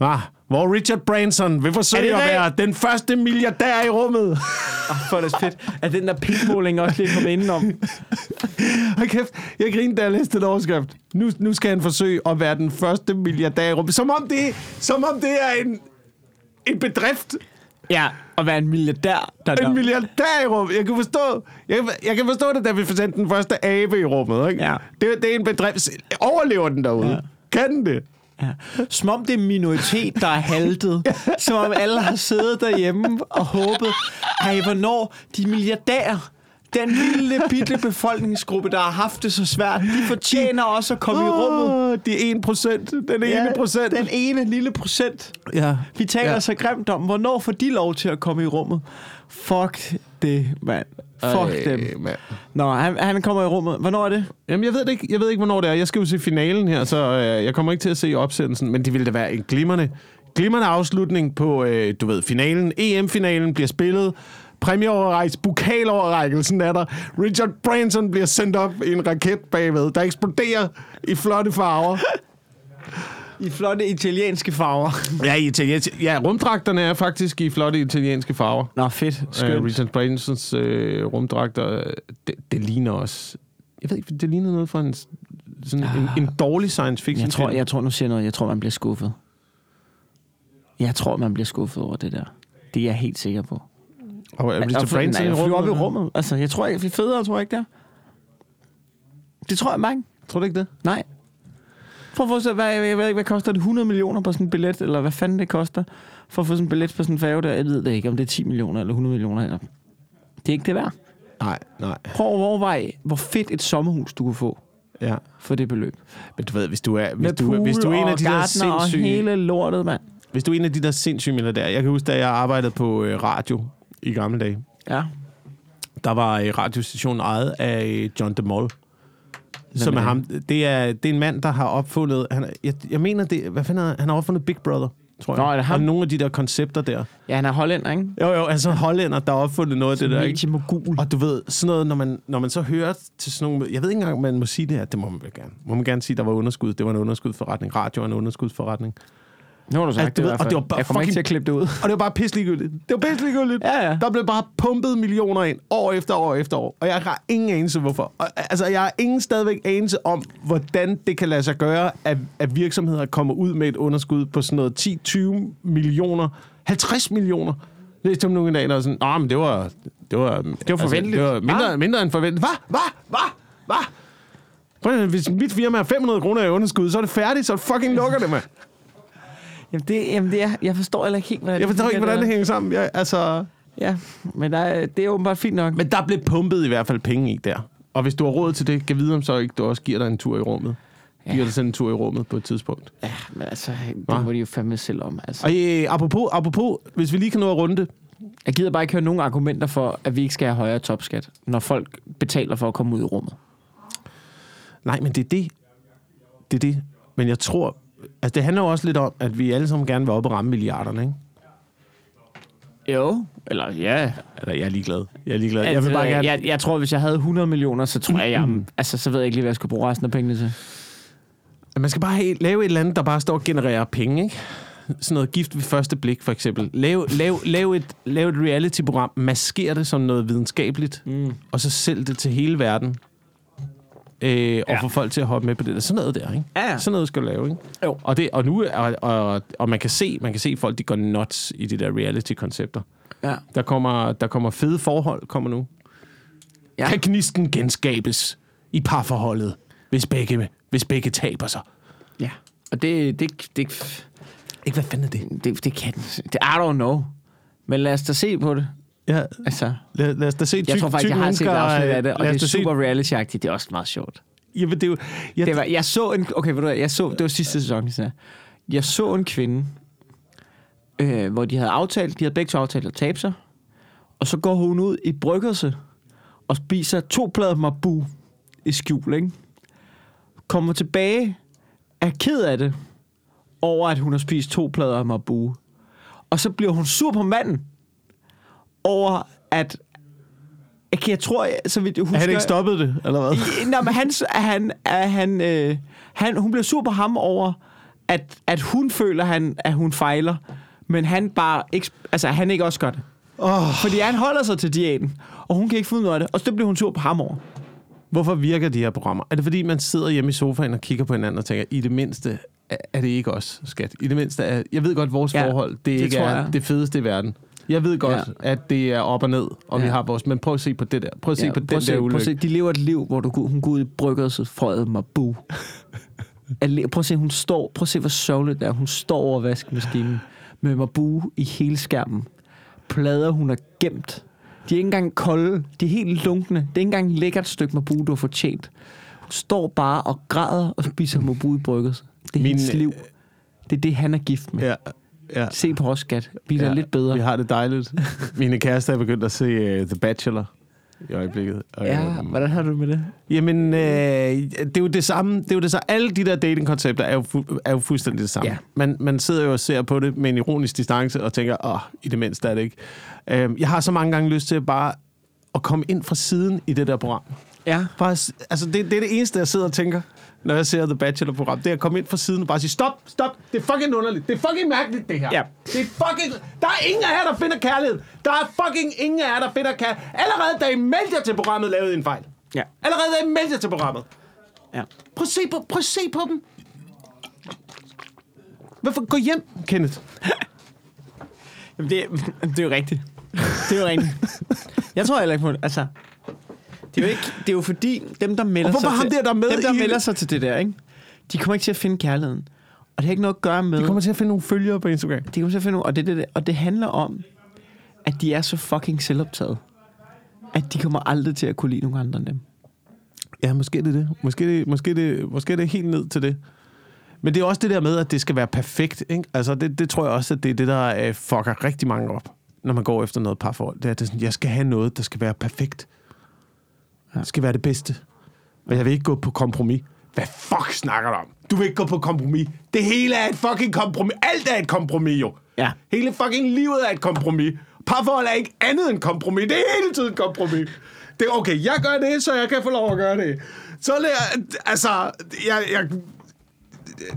Ah, hvor Richard Branson vil forsøge at være den første milliardær i rummet. Oh, for er det fedt. Er den der pikmåling også lige kommet indenom? *laughs* Hold kæft, jeg grinede, da jeg læste den overskrift. Nu, nu skal han forsøge at være den første milliardær i rummet. Som om det, som om det er en, en bedrift. Ja, at være en milliardær. Der, En der. milliardær i rummet. Jeg kan forstå, jeg, kan- jeg kan forstå det, da vi sendte den første abe i rummet. Ikke? Ja. Det, det er en bedrift. Overlever den derude? Ja. Kan den det? Ja. Som om det er minoritet, der er haltet. *laughs* Som om alle har siddet derhjemme og håbet, hey, hvornår de milliardærer, den lille bitte befolkningsgruppe, der har haft det så svært, de fortjener også at komme oh, i rummet. Er 1 procent. Den ene procent. Den ene lille procent. Ja. Vi taler Ja. ja. så grimt om, hvornår får de lov til at komme i rummet? Fuck det, mand. Fuck Ej, dem. mand. Nå, han, han kommer i rummet. Hvornår er det? Jamen, jeg ved, det ikke, jeg ved ikke, hvornår det er. Jeg skal jo se finalen her, så øh, jeg kommer ikke til at se opsendelsen, men det ville da være en glimrende, glimrende afslutning på, øh, du ved, finalen. EM-finalen bliver spillet. Præmieoverrækkelse, pokaloverrækkelsen er der. Richard Branson bliver sendt op i en raket bagved, der eksploderer i flotte farver. I flotte italienske farver. Ja, i italiensk. Ja, rumdragterne er faktisk i flotte italienske farver. Nå, fedt. Skønt. Øh, Richard Bransons øh, rumdragter, øh, det, det ligner også... Jeg ved ikke, det ligner noget fra en, sådan en, en dårlig science fiction Jeg tror, jeg tror, nu siger jeg noget. Jeg tror, man bliver skuffet. Jeg tror, man bliver skuffet over det der. Det er jeg helt sikker på. Og er Richard Branson i flyver op i rummet? rummet. Altså, jeg tror ikke, er federe, tror jeg ikke, det er. Det tror jeg ikke. Tror du ikke det? Nej. Prøv at forestille dig, hvad, jeg ved ikke, hvad koster det? 100 millioner på sådan en billet, eller hvad fanden det koster, for at få sådan en billet på sådan en færge der. Jeg ved det ikke, om det er 10 millioner eller 100 millioner. Eller. Det er ikke det værd. Nej, nej. Prøv at overveje, hvor fedt et sommerhus du kunne få Ja. for det beløb. Men du ved, hvis du er, hvis Med du, hvis du er en af de der og sindssyge... hele lortet, mand. Hvis du er en af de der sindssyge milliardærer. Jeg kan huske, da jeg arbejdede på øh, radio i gamle dage. Ja. Der var øh, radiostationen ejet af øh, John DeMol. Som er er ham. Det er, det er en mand, der har opfundet... Han, er- jeg, jeg mener, det, hvad fanden er, han har opfundet Big Brother, tror jeg. Nå, er det ham? Og nogle af de der koncepter der. Ja, han er hollænder, ikke? Jo, jo, altså hollænder, der har opfundet noget af det der, ikke? Mediemogul. Og du ved, sådan noget, når man, når man så hører til sådan nogle... Jeg ved ikke engang, om man må sige det her. Det må man vel gerne. Må man gerne sige, der var underskud. Det var en underskudsforretning. Radio er en underskudsforretning. Nu har du sagt Altså, du det ved, og det var bare Jeg kommer ikke fucking- til at klippe det ud. Og det var bare pisligegyldigt. Det var pisligegyldigt. Ja, ja. Der blev bare pumpet millioner ind, år efter år efter år. Og jeg har ingen anelse hvorfor. Og, altså, jeg har ingen stadigvæk anelse om, hvordan det kan lade sig gøre, at, at virksomheder kommer ud med et underskud på sådan noget 10-20 millioner, 50 millioner. Læste om nogle dage, der sådan, Nå, men det var... Det var, det var forventeligt. det var mindre, mindre end forventeligt. Hvad? Hvad? Hvad? Hvad? Prøv Hvis mit firma er 500 kroner i underskud, så er det færdigt, så fucking lukker det, mand. Jamen, det, jamen det er, jeg forstår heller ikke helt, hvordan Jeg forstår ikke, fungerer, hvordan det hænger sammen. Jeg, altså... Ja, men der er, det er åbenbart fint nok. Men der blev pumpet i hvert fald penge i der. Og hvis du har råd til det, kan vide om så ikke, du også giver dig en tur i rummet. Ja. Giver dig sådan en tur i rummet på et tidspunkt. Ja, men altså, Hva? det må de jo fandme selv om. Altså. Og øh, apropos, apropos, hvis vi lige kan nå at runde det. Jeg gider bare ikke høre nogen argumenter for, at vi ikke skal have højere topskat, når folk betaler for at komme ud i rummet. Nej, men det er det. Det er det. Men jeg tror, altså det handler jo også lidt om, at vi alle sammen gerne vil op og ramme milliarderne, ikke? Jo, eller ja. Eller jeg er ligeglad. Jeg er ligeglad. Altså, jeg vil bare gerne... jeg, jeg tror, hvis jeg havde 100 millioner, så tror jeg, jeg altså, så ved jeg ikke lige, hvad jeg skulle bruge resten af pengene til. Man skal bare have, lave et eller andet, der bare står og genererer penge, ikke? Sådan noget gift ved første blik, for eksempel. Lav, lav, lav, et, lav et reality-program, masker det som noget videnskabeligt, Mm. og så sælg det til hele verden. Øh, og Ja. få folk til at hoppe med på det der. Sådan noget der, ikke? Ja. Sådan noget skal du lave, ikke? Jo. Og, det, og nu og, og, og man kan se, man kan se folk de går nuts i de der reality-koncepter. Ja. Der kommer, der kommer fede forhold kommer nu. Ja. Kan gnisten genskabes i parforholdet, hvis begge, hvis begge taber sig? ja. Og det, det, det, Ikke, hvad fanden er det? det, det kan. Det, I don't know. Men lad os da se på det. Ja, Altså, lad, lad os da se tyk, jeg tror faktisk, tyk jeg har set et afsnit af det, og det er da se- super reality-agtigt. Det er også meget sjovt. Jamen, det er jo... Jeg, Det var, jeg så en... Okay, ved du hvad, jeg så... Det var sidste sæson, så jeg så en kvinde, øh, hvor de havde aftalt, de havde begge to aftalt at tabe sig, og så går hun ud i bryggelse og spiser to plader Mabu i skjul, ikke? Kommer tilbage, er ked af det, over at hun har spist to plader Mabu. Og så bliver hun sur på manden, over at... Okay, jeg tror, jeg, så vidt jeg husker... han ikke stoppet det, eller hvad? I- Nå, men han, han, han, øh, han, hun bliver sur på ham over, at, at hun føler, han, at hun fejler, men han bare ikke, altså han ikke også gør det. Oh, Fordi han holder sig til diæten, og hun kan ikke finde ud af det, og så bliver hun sur på ham over. hvorfor virker de her programmer? Er det fordi, man sidder hjemme i sofaen og kigger på hinanden og tænker, i det mindste er- det ikke os, skat? I det mindste er... Jeg ved godt, vores Ja, forhold, det, det ikke er jeg. det fedeste i verden. Jeg ved godt, Ja. at det er op og ned, om Ja. vi har vores... Men prøv at se på det der. Prøv at se Ja, på den se, der prøv at ulykke. se, de lever et liv, hvor du, hun går ud i brygget, så frøede mig bu. *laughs* Prøv at se, hun står, prøv at se, hvor sørgeligt det er. Hun står over vaskemaskinen med Mabu i hele skærmen. Plader, hun har gemt. De er ikke engang kolde. De er helt lunkne. Det er ikke engang et lækkert stykke Mabu, du har fortjent. Hun står bare og græder og spiser Mabu i brygget. Det er Min, hendes liv. Det er det, han er gift med. Ja, ja. Se på os, skat. Vi er Ja, lidt bedre. Vi har det dejligt. Mine kærester er begyndt at se uh, The Bachelor i øjeblikket. Og, Ja, øhm, hvordan har du med det? Jamen, øh, det er jo det samme. Det er jo det samme. Alle de der datingkoncepter er jo, fu- er jo fuldstændig det samme. Ja. Man, man sidder jo og ser på det med en ironisk distance og tænker, åh, i det mindste er det ikke. Øh, jeg har så mange gange lyst til bare at komme ind fra siden i det der program. Ja. Bare, altså, det, det er det eneste, jeg sidder og tænker, når jeg ser The Bachelor-program. Det er at komme ind fra siden og bare sige, stop, stop, det er fucking underligt. Det er fucking mærkeligt, det her. Ja. Det er fucking... Der er ingen af jer, der finder kærlighed. Der er fucking ingen af jer, der finder kærlighed. Allerede da I meldte jer til programmet, lavede I en fejl. Ja. Allerede da I meldte jer til programmet. Ja. Prøv at se på, prøv at se på dem. Hvorfor gå hjem, Kenneth? *laughs* Jamen, det, det er jo rigtigt. Det er jo rigtigt. Jeg tror heller ikke på det. Altså, det er jo, ikke, det er jo fordi, dem der melder sig ham til, der, der er med dem, der i- melder sig til det der, ikke? de kommer ikke til at finde kærligheden. Og det har ikke noget at gøre med... Vi kommer til at finde nogle følgere på Instagram. de kommer til at finde og det, det, det, og det handler om, at de er så fucking selvoptaget, at de kommer aldrig til at kunne lide nogen andre end dem. Ja, måske er det det. Måske er det, måske er det, måske er det helt ned til det. Men det er også det der med, at det skal være perfekt. Ikke? Altså, det, det tror jeg også, at det er det, der øh, fucker rigtig mange op, når man går efter noget parforhold. Det er, at det er sådan, jeg skal have noget, der skal være perfekt. Ja. Det skal være det bedste. Men jeg vil ikke gå på kompromis. Hvad fuck snakker du om? Du vil ikke gå på kompromis. Det hele er et fucking kompromis. Alt er et kompromis, jo. Ja. Hele fucking livet er et kompromis. Parforhold er ikke andet end kompromis. Det er hele tiden kompromis. Det er okay, jeg gør det, så jeg kan få lov at gøre det. Så er det, altså, jeg, jeg,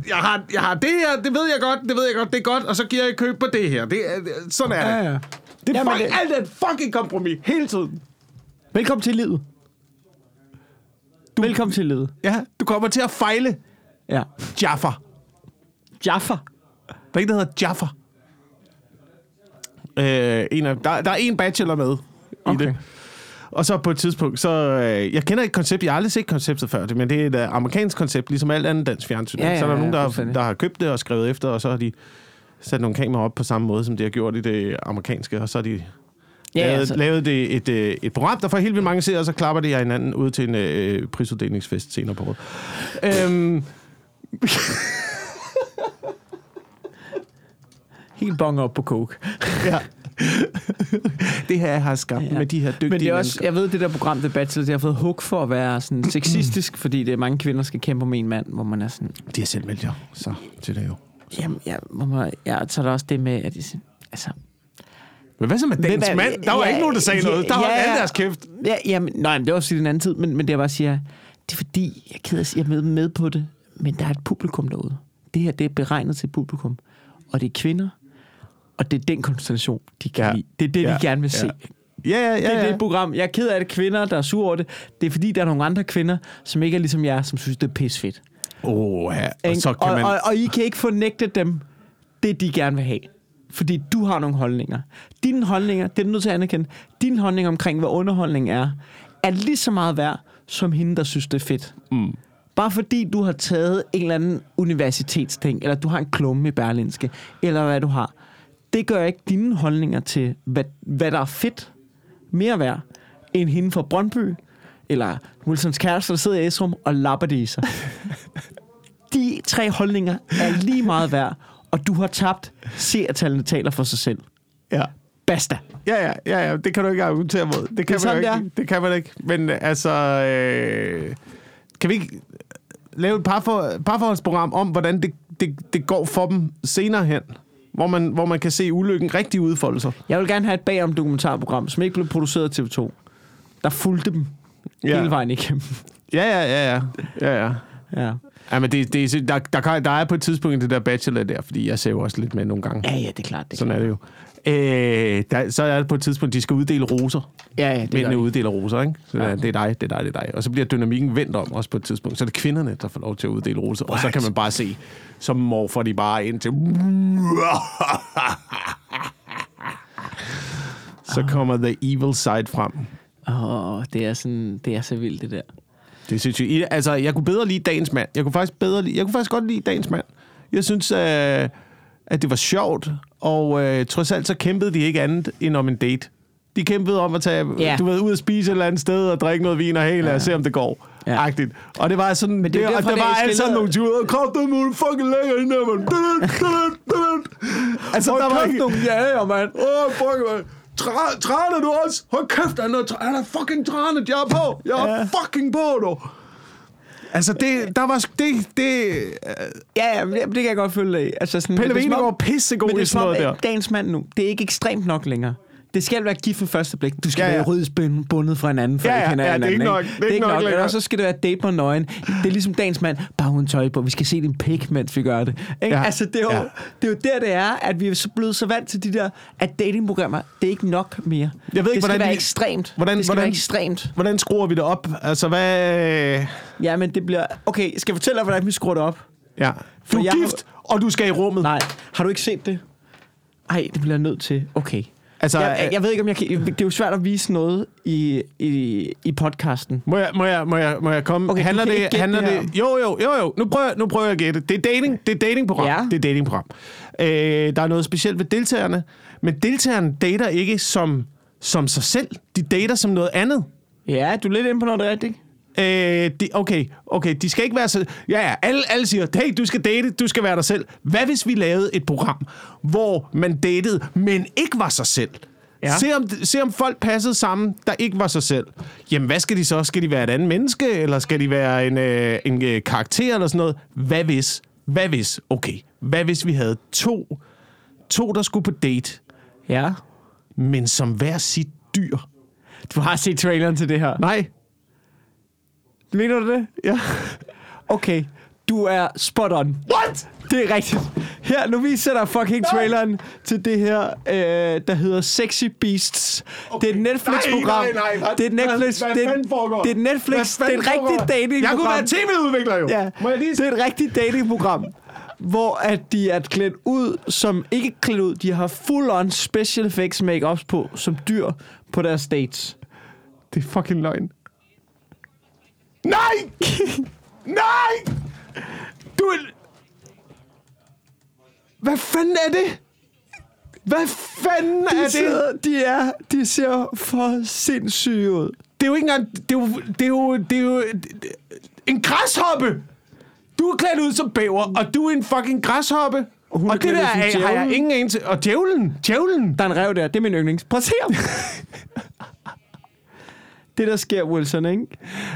jeg, har, jeg har det her, det ved jeg godt, det ved jeg godt, det er godt, og så giver jeg køb på det her. Det, sådan er det. Ja, ja. Det er Jamen, fucking, det- alt er et fucking kompromis, hele tiden. Velkommen til livet. Du... Velkommen til livet. Ja, du kommer til at fejle Ja. Jaffer. Jaffa. Der er en, der hedder Jaffer. Øh, en af, der, der er en bachelor med Okay. i det. Og så på et tidspunkt, så... Øh, jeg kender ikke konceptet, jeg har aldrig set konceptet før, det, men det er et uh, amerikansk koncept, ligesom alt andet dansk fjernsyn. Ja, ja, så er der ja, nogen, der, fuldstændig. der har købt det og skrevet efter, og så har de sat nogle kameraer op på samme måde, som de har gjort i det amerikanske, og så har de Ja, lavet, altså- lavet det et, øh, et program, der får helt vildt mange seere, og så klapper de af hinanden ud til en øh, prisuddelingsfest senere på året. øhm, *laughs* Helt bonger op på coke. ja. *laughs* det her har skabt Ja. med de her dygtige Men det er også, mennesker. jeg ved, det der program, The Bachelor, det har fået hug for at være sådan *clears throat* sexistisk, fordi det er mange kvinder, der skal kæmpe med en mand, hvor man er sådan, De har selv meldt jer, så til det jo. jamen, ja, hvor man, ja, så er der også det med, at de, altså, Men hvad så med dagens er- mand? Der var ja, ikke nogen, der sagde ja, noget. Der var ja, alle ja. deres kæft. Ja, jamen, nej, men det var også i den anden tid, men, men det jeg bare siger, det er fordi, jeg er ked af at sige, jeg er med, med på det, men der er et publikum derude. Det her, det er beregnet til publikum, og det er kvinder, og det er den konstellation, de kan Ja. ja. lide. Det er det, Ja. de gerne vil Ja. se. Ja, ja, ja. Det er ja. det program. Jeg er ked af det kvinder, der er sure over det. Det er fordi, der er nogle andre kvinder, som ikke er ligesom jeg, som synes, det er pisfedt. Åh, ja. Og så kan og, man... og, og I kan ikke fornægte dem det, de gerne vil have. Fordi du har nogle holdninger. Dine holdninger, det er du nødt til at anerkende, dine holdninger omkring, hvad underholdning er, er lige så meget værd, som hende, der synes, det er fedt. Mm. Bare fordi du har taget en eller anden universitetsting, eller du har en klumme i Berlinske, eller hvad du har. Det gør ikke dine holdninger til, hvad, hvad der er fedt, mere værd, end hende fra Brøndby, eller Wilsons kæreste, der sidder i Esrum og lapper det i sig. *laughs* De tre holdninger er lige meget værd, og du har tabt. Seertallene taler for sig selv. Ja. Basta. Ja, ja, ja, ja, det kan du ikke argumentere mod. Det kan, Det man sådan, ikke. Det kan man ikke. Men altså, øh, kan vi ikke lave et parfor, parforholdsprogram om, hvordan det, det, det går for dem senere hen? Hvor man, hvor man kan se ulykken rigtig udfolde sig. Jeg vil gerne have et bagom dokumentarprogram, som ikke blev produceret af TV2. Der fulgte dem ja. hele vejen igennem. Ja, ja, ja, ja. ja, ja. Ja. Ja, men det, det, er- der, der, kan, der er på et tidspunkt det der bachelor der, fordi jeg ser jo også lidt med nogle gange. ja, ja, det er klart. Det er Sådan er det jo. Øh, der, så er det på et tidspunkt, de skal uddele roser. klart. Ja, ja, det Mændene uddeler roser, ikke? Så Ja. det er dig, det er dig, det er dig. Og så bliver dynamikken vendt om også på et tidspunkt. Så er det kvinderne, der får lov til at uddele roser. Og så kan man bare se, så morfer de bare ind til... *laughs* Så kommer the evil side frem. Åh, oh, det er sådan, det er så vildt, det der. Det synes jeg. I- Altså, jeg kunne bedre lide dagens mand. Jeg kunne faktisk, bedre lide, jeg kunne faktisk godt lide dagens mand. Jeg synes, øh, at det var sjovt, og øh, trods alt så kæmpede de ikke andet end om en date. De kæmpede om at tage, Ja. du ved, ud og spise et eller andet sted og drikke noget vin og hele ja. og se, om det går. Ja. Ja. Agtigt. Og det var sådan, Men det er og der det er var alt sådan skildret- nogle tyver, kraft, det er fucking lækker hende der, mand. Altså, der var ikke... nogle jager, mand. Åh, oh, fuck, man. Tra- Trane du også? Hold kæft, han er, han er fucking trane. Jeg er på. Jeg er Ja. fucking på, du. Altså, det, der var... Det, det, Ja, ja, men det, kan jeg godt følge dig i. Altså sådan, Pelle er Venegård er pissegod men det i er sådan noget der. Dagens mand nu, det er ikke ekstremt nok længere. Det skal være gift for første blik. Du skal Ja, ja, være juridisk bund- bundet fra en anden, for Ja, ja, ja, ja, det er ikke nok. Det er ikke nok længere. Eller så skal det være date på nøgen. Det er ligesom dagens mand, bare uden tøj på. Vi skal se din pik, mens vi gør det. Ikke? Ja. Altså, det er, jo, Ja. det er jo der, det er, at vi er så blevet så vant til de der, at datingprogrammer, det er ikke nok mere. Jeg ved ikke, det skal hvordan være de- ekstremt. hvordan- det skal hvordan- være ekstremt. hvordan skruer vi det op? Altså, hvad... Ja, men det bliver... Okay, skal jeg fortælle dig, hvordan vi skruer det op? Ja. Du For er jeg har- gift, og du skal i rummet. Nej, har du ikke set det? Ej, det bliver jeg nødt til. Okay. Altså, Jeg, jeg, jeg ved ikke, om jeg kan... Det er jo svært at vise noget i, i, i podcasten. Må jeg, må jeg, må jeg, må jeg komme? Okay, handler det, handler det det, jo, jo, jo, jo. Nu prøver, nu prøver jeg at gætte. Det er dating. Det er datingprogram. Ja. Det er datingprogram. Øh, der er noget specielt ved deltagerne. Men deltagerne dater ikke som, som sig selv. De dater som noget andet. Ja, du er lidt inde på noget rigtigt. Øh, de, okay, okay, de skal ikke være så... Ja, ja, alle, alle siger, hey, du skal date, du skal være dig selv. Hvad hvis vi lavede et program, hvor man datede, men ikke var sig selv? Ja. Se, om, se om folk passede sammen, der ikke var sig selv. Jamen, hvad skal de så? Skal de være et andet menneske, eller skal de være en, øh, en øh, karakter, eller sådan noget? Hvad hvis? Hvad hvis? Okay, hvad hvis vi havde to, to der skulle på date, Ja. men som hver sit dyr? Du har set traileren til det her. Nej. Mener du det? Ja. Okay. Du er spot on. What? Det er rigtigt. Her, nu viser dig fucking traileren til det her, øh, der hedder Sexy Beasts. Okay. Det er et Netflix-program. Nej, nej, nej. Det er et Netflix. Hvad, hvad det, er- det er et Netflix. Hvad Det er et rigtigt datingprogram. Jeg kunne være tv-udvikler jo. Ja, Må jeg lige det er et rigtigt datingprogram, hvor at de er klædt ud, som ikke klædt ud, de har full-on special effects make-ups på, som dyr på deres dates. Det er fucking løgn. Nej! Nej! Du er... Hvad fanden er det? Hvad fanden er De, det? sidder, de, er, de ser for sindssyge ud. Det er jo ikke engang... Det er jo... Det er jo, det er jo en græshoppe! Du er klædt ud som bæver, og du er en fucking græshoppe. Og hun er og det der er, har jeg ingen anelse... Og djævlen! Djævlen! Der er en rev der, det er min yndlings. Prøv at se ham. *laughs* det, der sker, Wilson, ikke?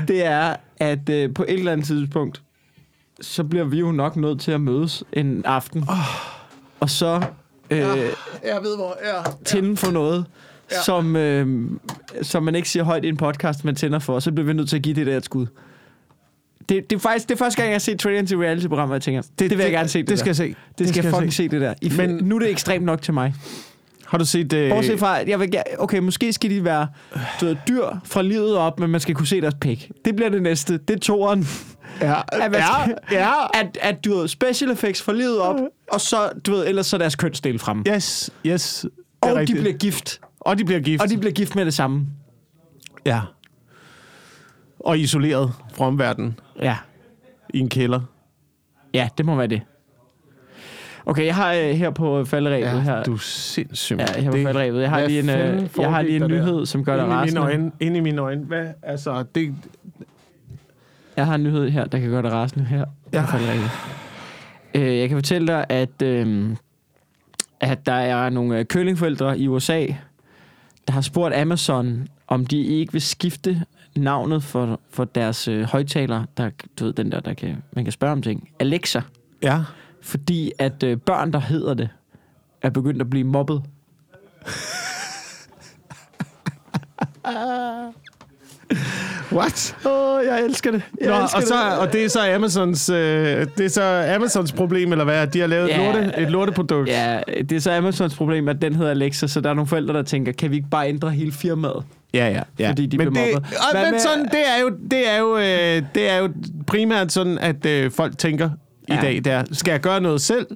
det er, at øh, på et eller andet tidspunkt, så bliver vi jo nok nødt til at mødes en aften. Oh. Og så øh, Jeg ved, hvor... Ja. tænde for noget, ja. som, øh, som man ikke siger højt i en podcast, man tænder for, så bliver vi nødt til at give det der et skud. Det, det, er faktisk, det er første gang, jeg har set trailer til reality-program, og jeg tænker, det, det vil jeg gerne se. Det, Det skal der. jeg se. Det skal jeg fucking se. se det der. I, Men- Men nu er det ekstremt nok til mig. Har du set... Øh, Bortset fra, jeg vil, okay, måske skal de være du ved, dyr fra livet op, men man skal kunne se deres pik. Det bliver det næste. Det er toeren. Ja, At, man ja, skal, ja. at, at du ved, special effects fra livet op, og så, du ved, ellers så er deres kønsdel frem. Yes, yes. det og de rigtigt. bliver gift. og de bliver gift. Og de bliver gift med det samme. Ja. Og isoleret fra omverdenen Ja. i en kælder. Ja, det må være det. Okay, jeg har øh, her på falderæbet her. du er sindssygt. Ja, her på falderæbet. Jeg har lige en, øh, jeg har lige en nyhed, der? som gør dig rasende. øjne, ind i mine øjne. Hvad? Altså, det... Jeg har en nyhed her, der kan gøre dig rasende her. Ja. på falderebet. Øh, jeg kan fortælle dig, at, øh, at der er nogle øh, kølingforældre i USA, der har spurgt Amazon, om de ikke vil skifte navnet for, for deres øh, højtaler, der, du ved, den der, der kan, man kan spørge om ting. Alexa. Ja. Fordi at øh, børn, der hedder det, er begyndt at blive mobbet. What? Åh, oh, jeg elsker det. Jeg Nå, elsker og, så, det. og det er så Amazons, øh, det er så Amazons problem, eller hvad? De har lavet Ja. yeah. lorte, et lorteprodukt. Ja, det er så Amazons problem, at den hedder Alexa, så der er nogle forældre, der tænker, kan vi ikke bare ændre hele firmaet? Ja, ja. ja. Fordi de men bliver det, mobbet. og, men med- sådan, det er jo, det er jo, øh, det er jo primært sådan, at øh, folk tænker i Ja. dag, der, skal jeg gøre noget selv?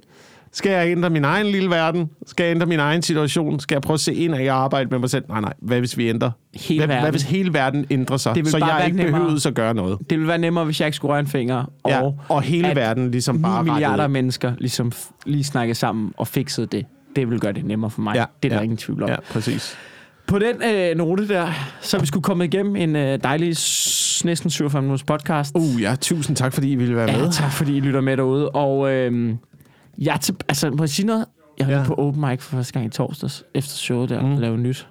Skal jeg ændre min egen lille verden? Skal jeg ændre min egen situation? Skal jeg prøve at se ind og arbejde med mig selv? Nej, nej. Hvad hvis vi ændrer? Hele hvad, hvad hvis hele verden ændrer sig? Det så jeg ikke behøvede at gøre noget. Det ville være nemmere, hvis jeg ikke skulle røre en finger, og, Ja, og hele verden ligesom 9 bare milliarder rettede. mennesker ligesom lige snakkede sammen og fikset det. Det vil gøre det nemmere for mig. Ja, det er der ja. ingen tvivl om. Ja, præcis. På den øh, note der, så vi skulle komme igennem en øh, dejlig næsten 47 minutters podcast. Uh, ja, tusind tak, fordi I ville være med. Ja, tak fordi I lytter med derude. Og øh, jeg er til, altså, må jeg sige noget? Jeg var Ja. på open mic for første gang i torsdags, efter showet der, Mm. og lavede nyt.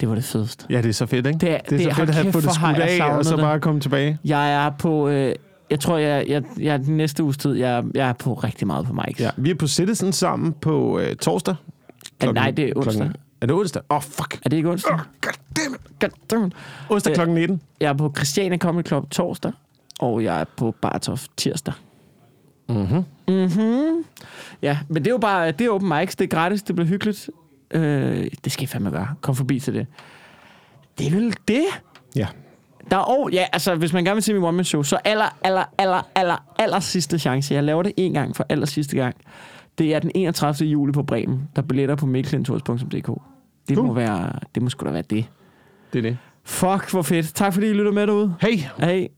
Det var det fedeste. Ja, det er så fedt, ikke? Det er- det er det- så fedt at have fået det skudt af, og så bare komme tilbage. Jeg er på, øh, jeg tror, jeg, jeg, jeg den næste uges tid, jeg, jeg er på rigtig meget på mics. Ja, vi er på Citizen sammen på øh, torsdag. Ja, nej, det er onsdag. Klokken, er det onsdag? Åh, oh, fuck. Er det ikke onsdag? Oh, goddammit. Goddammit. Onsdag Øh, klokken 19. Jeg er på Christiania Comedy Club torsdag, og jeg er på Bartof tirsdag. Mhm. Mhm. Ja, men det er jo bare, det er open mics, det er gratis, det bliver hyggeligt. Øh, det skal I fandme gøre. Kom forbi til det. Det er vel det. Ja. Der er, og, ja, altså, hvis man gerne vil se min one show, så aller, aller, aller, aller, aller sidste chance. Jeg laver det en gang for aller sidste gang. Det er den 31. juli på Bremen. Der er billetter på mikkelindtours.dk. Det Cool. må være, det må sgu da være det. Det er det. Fuck, hvor fedt. Tak fordi I lytter med derude. Hey, Hej.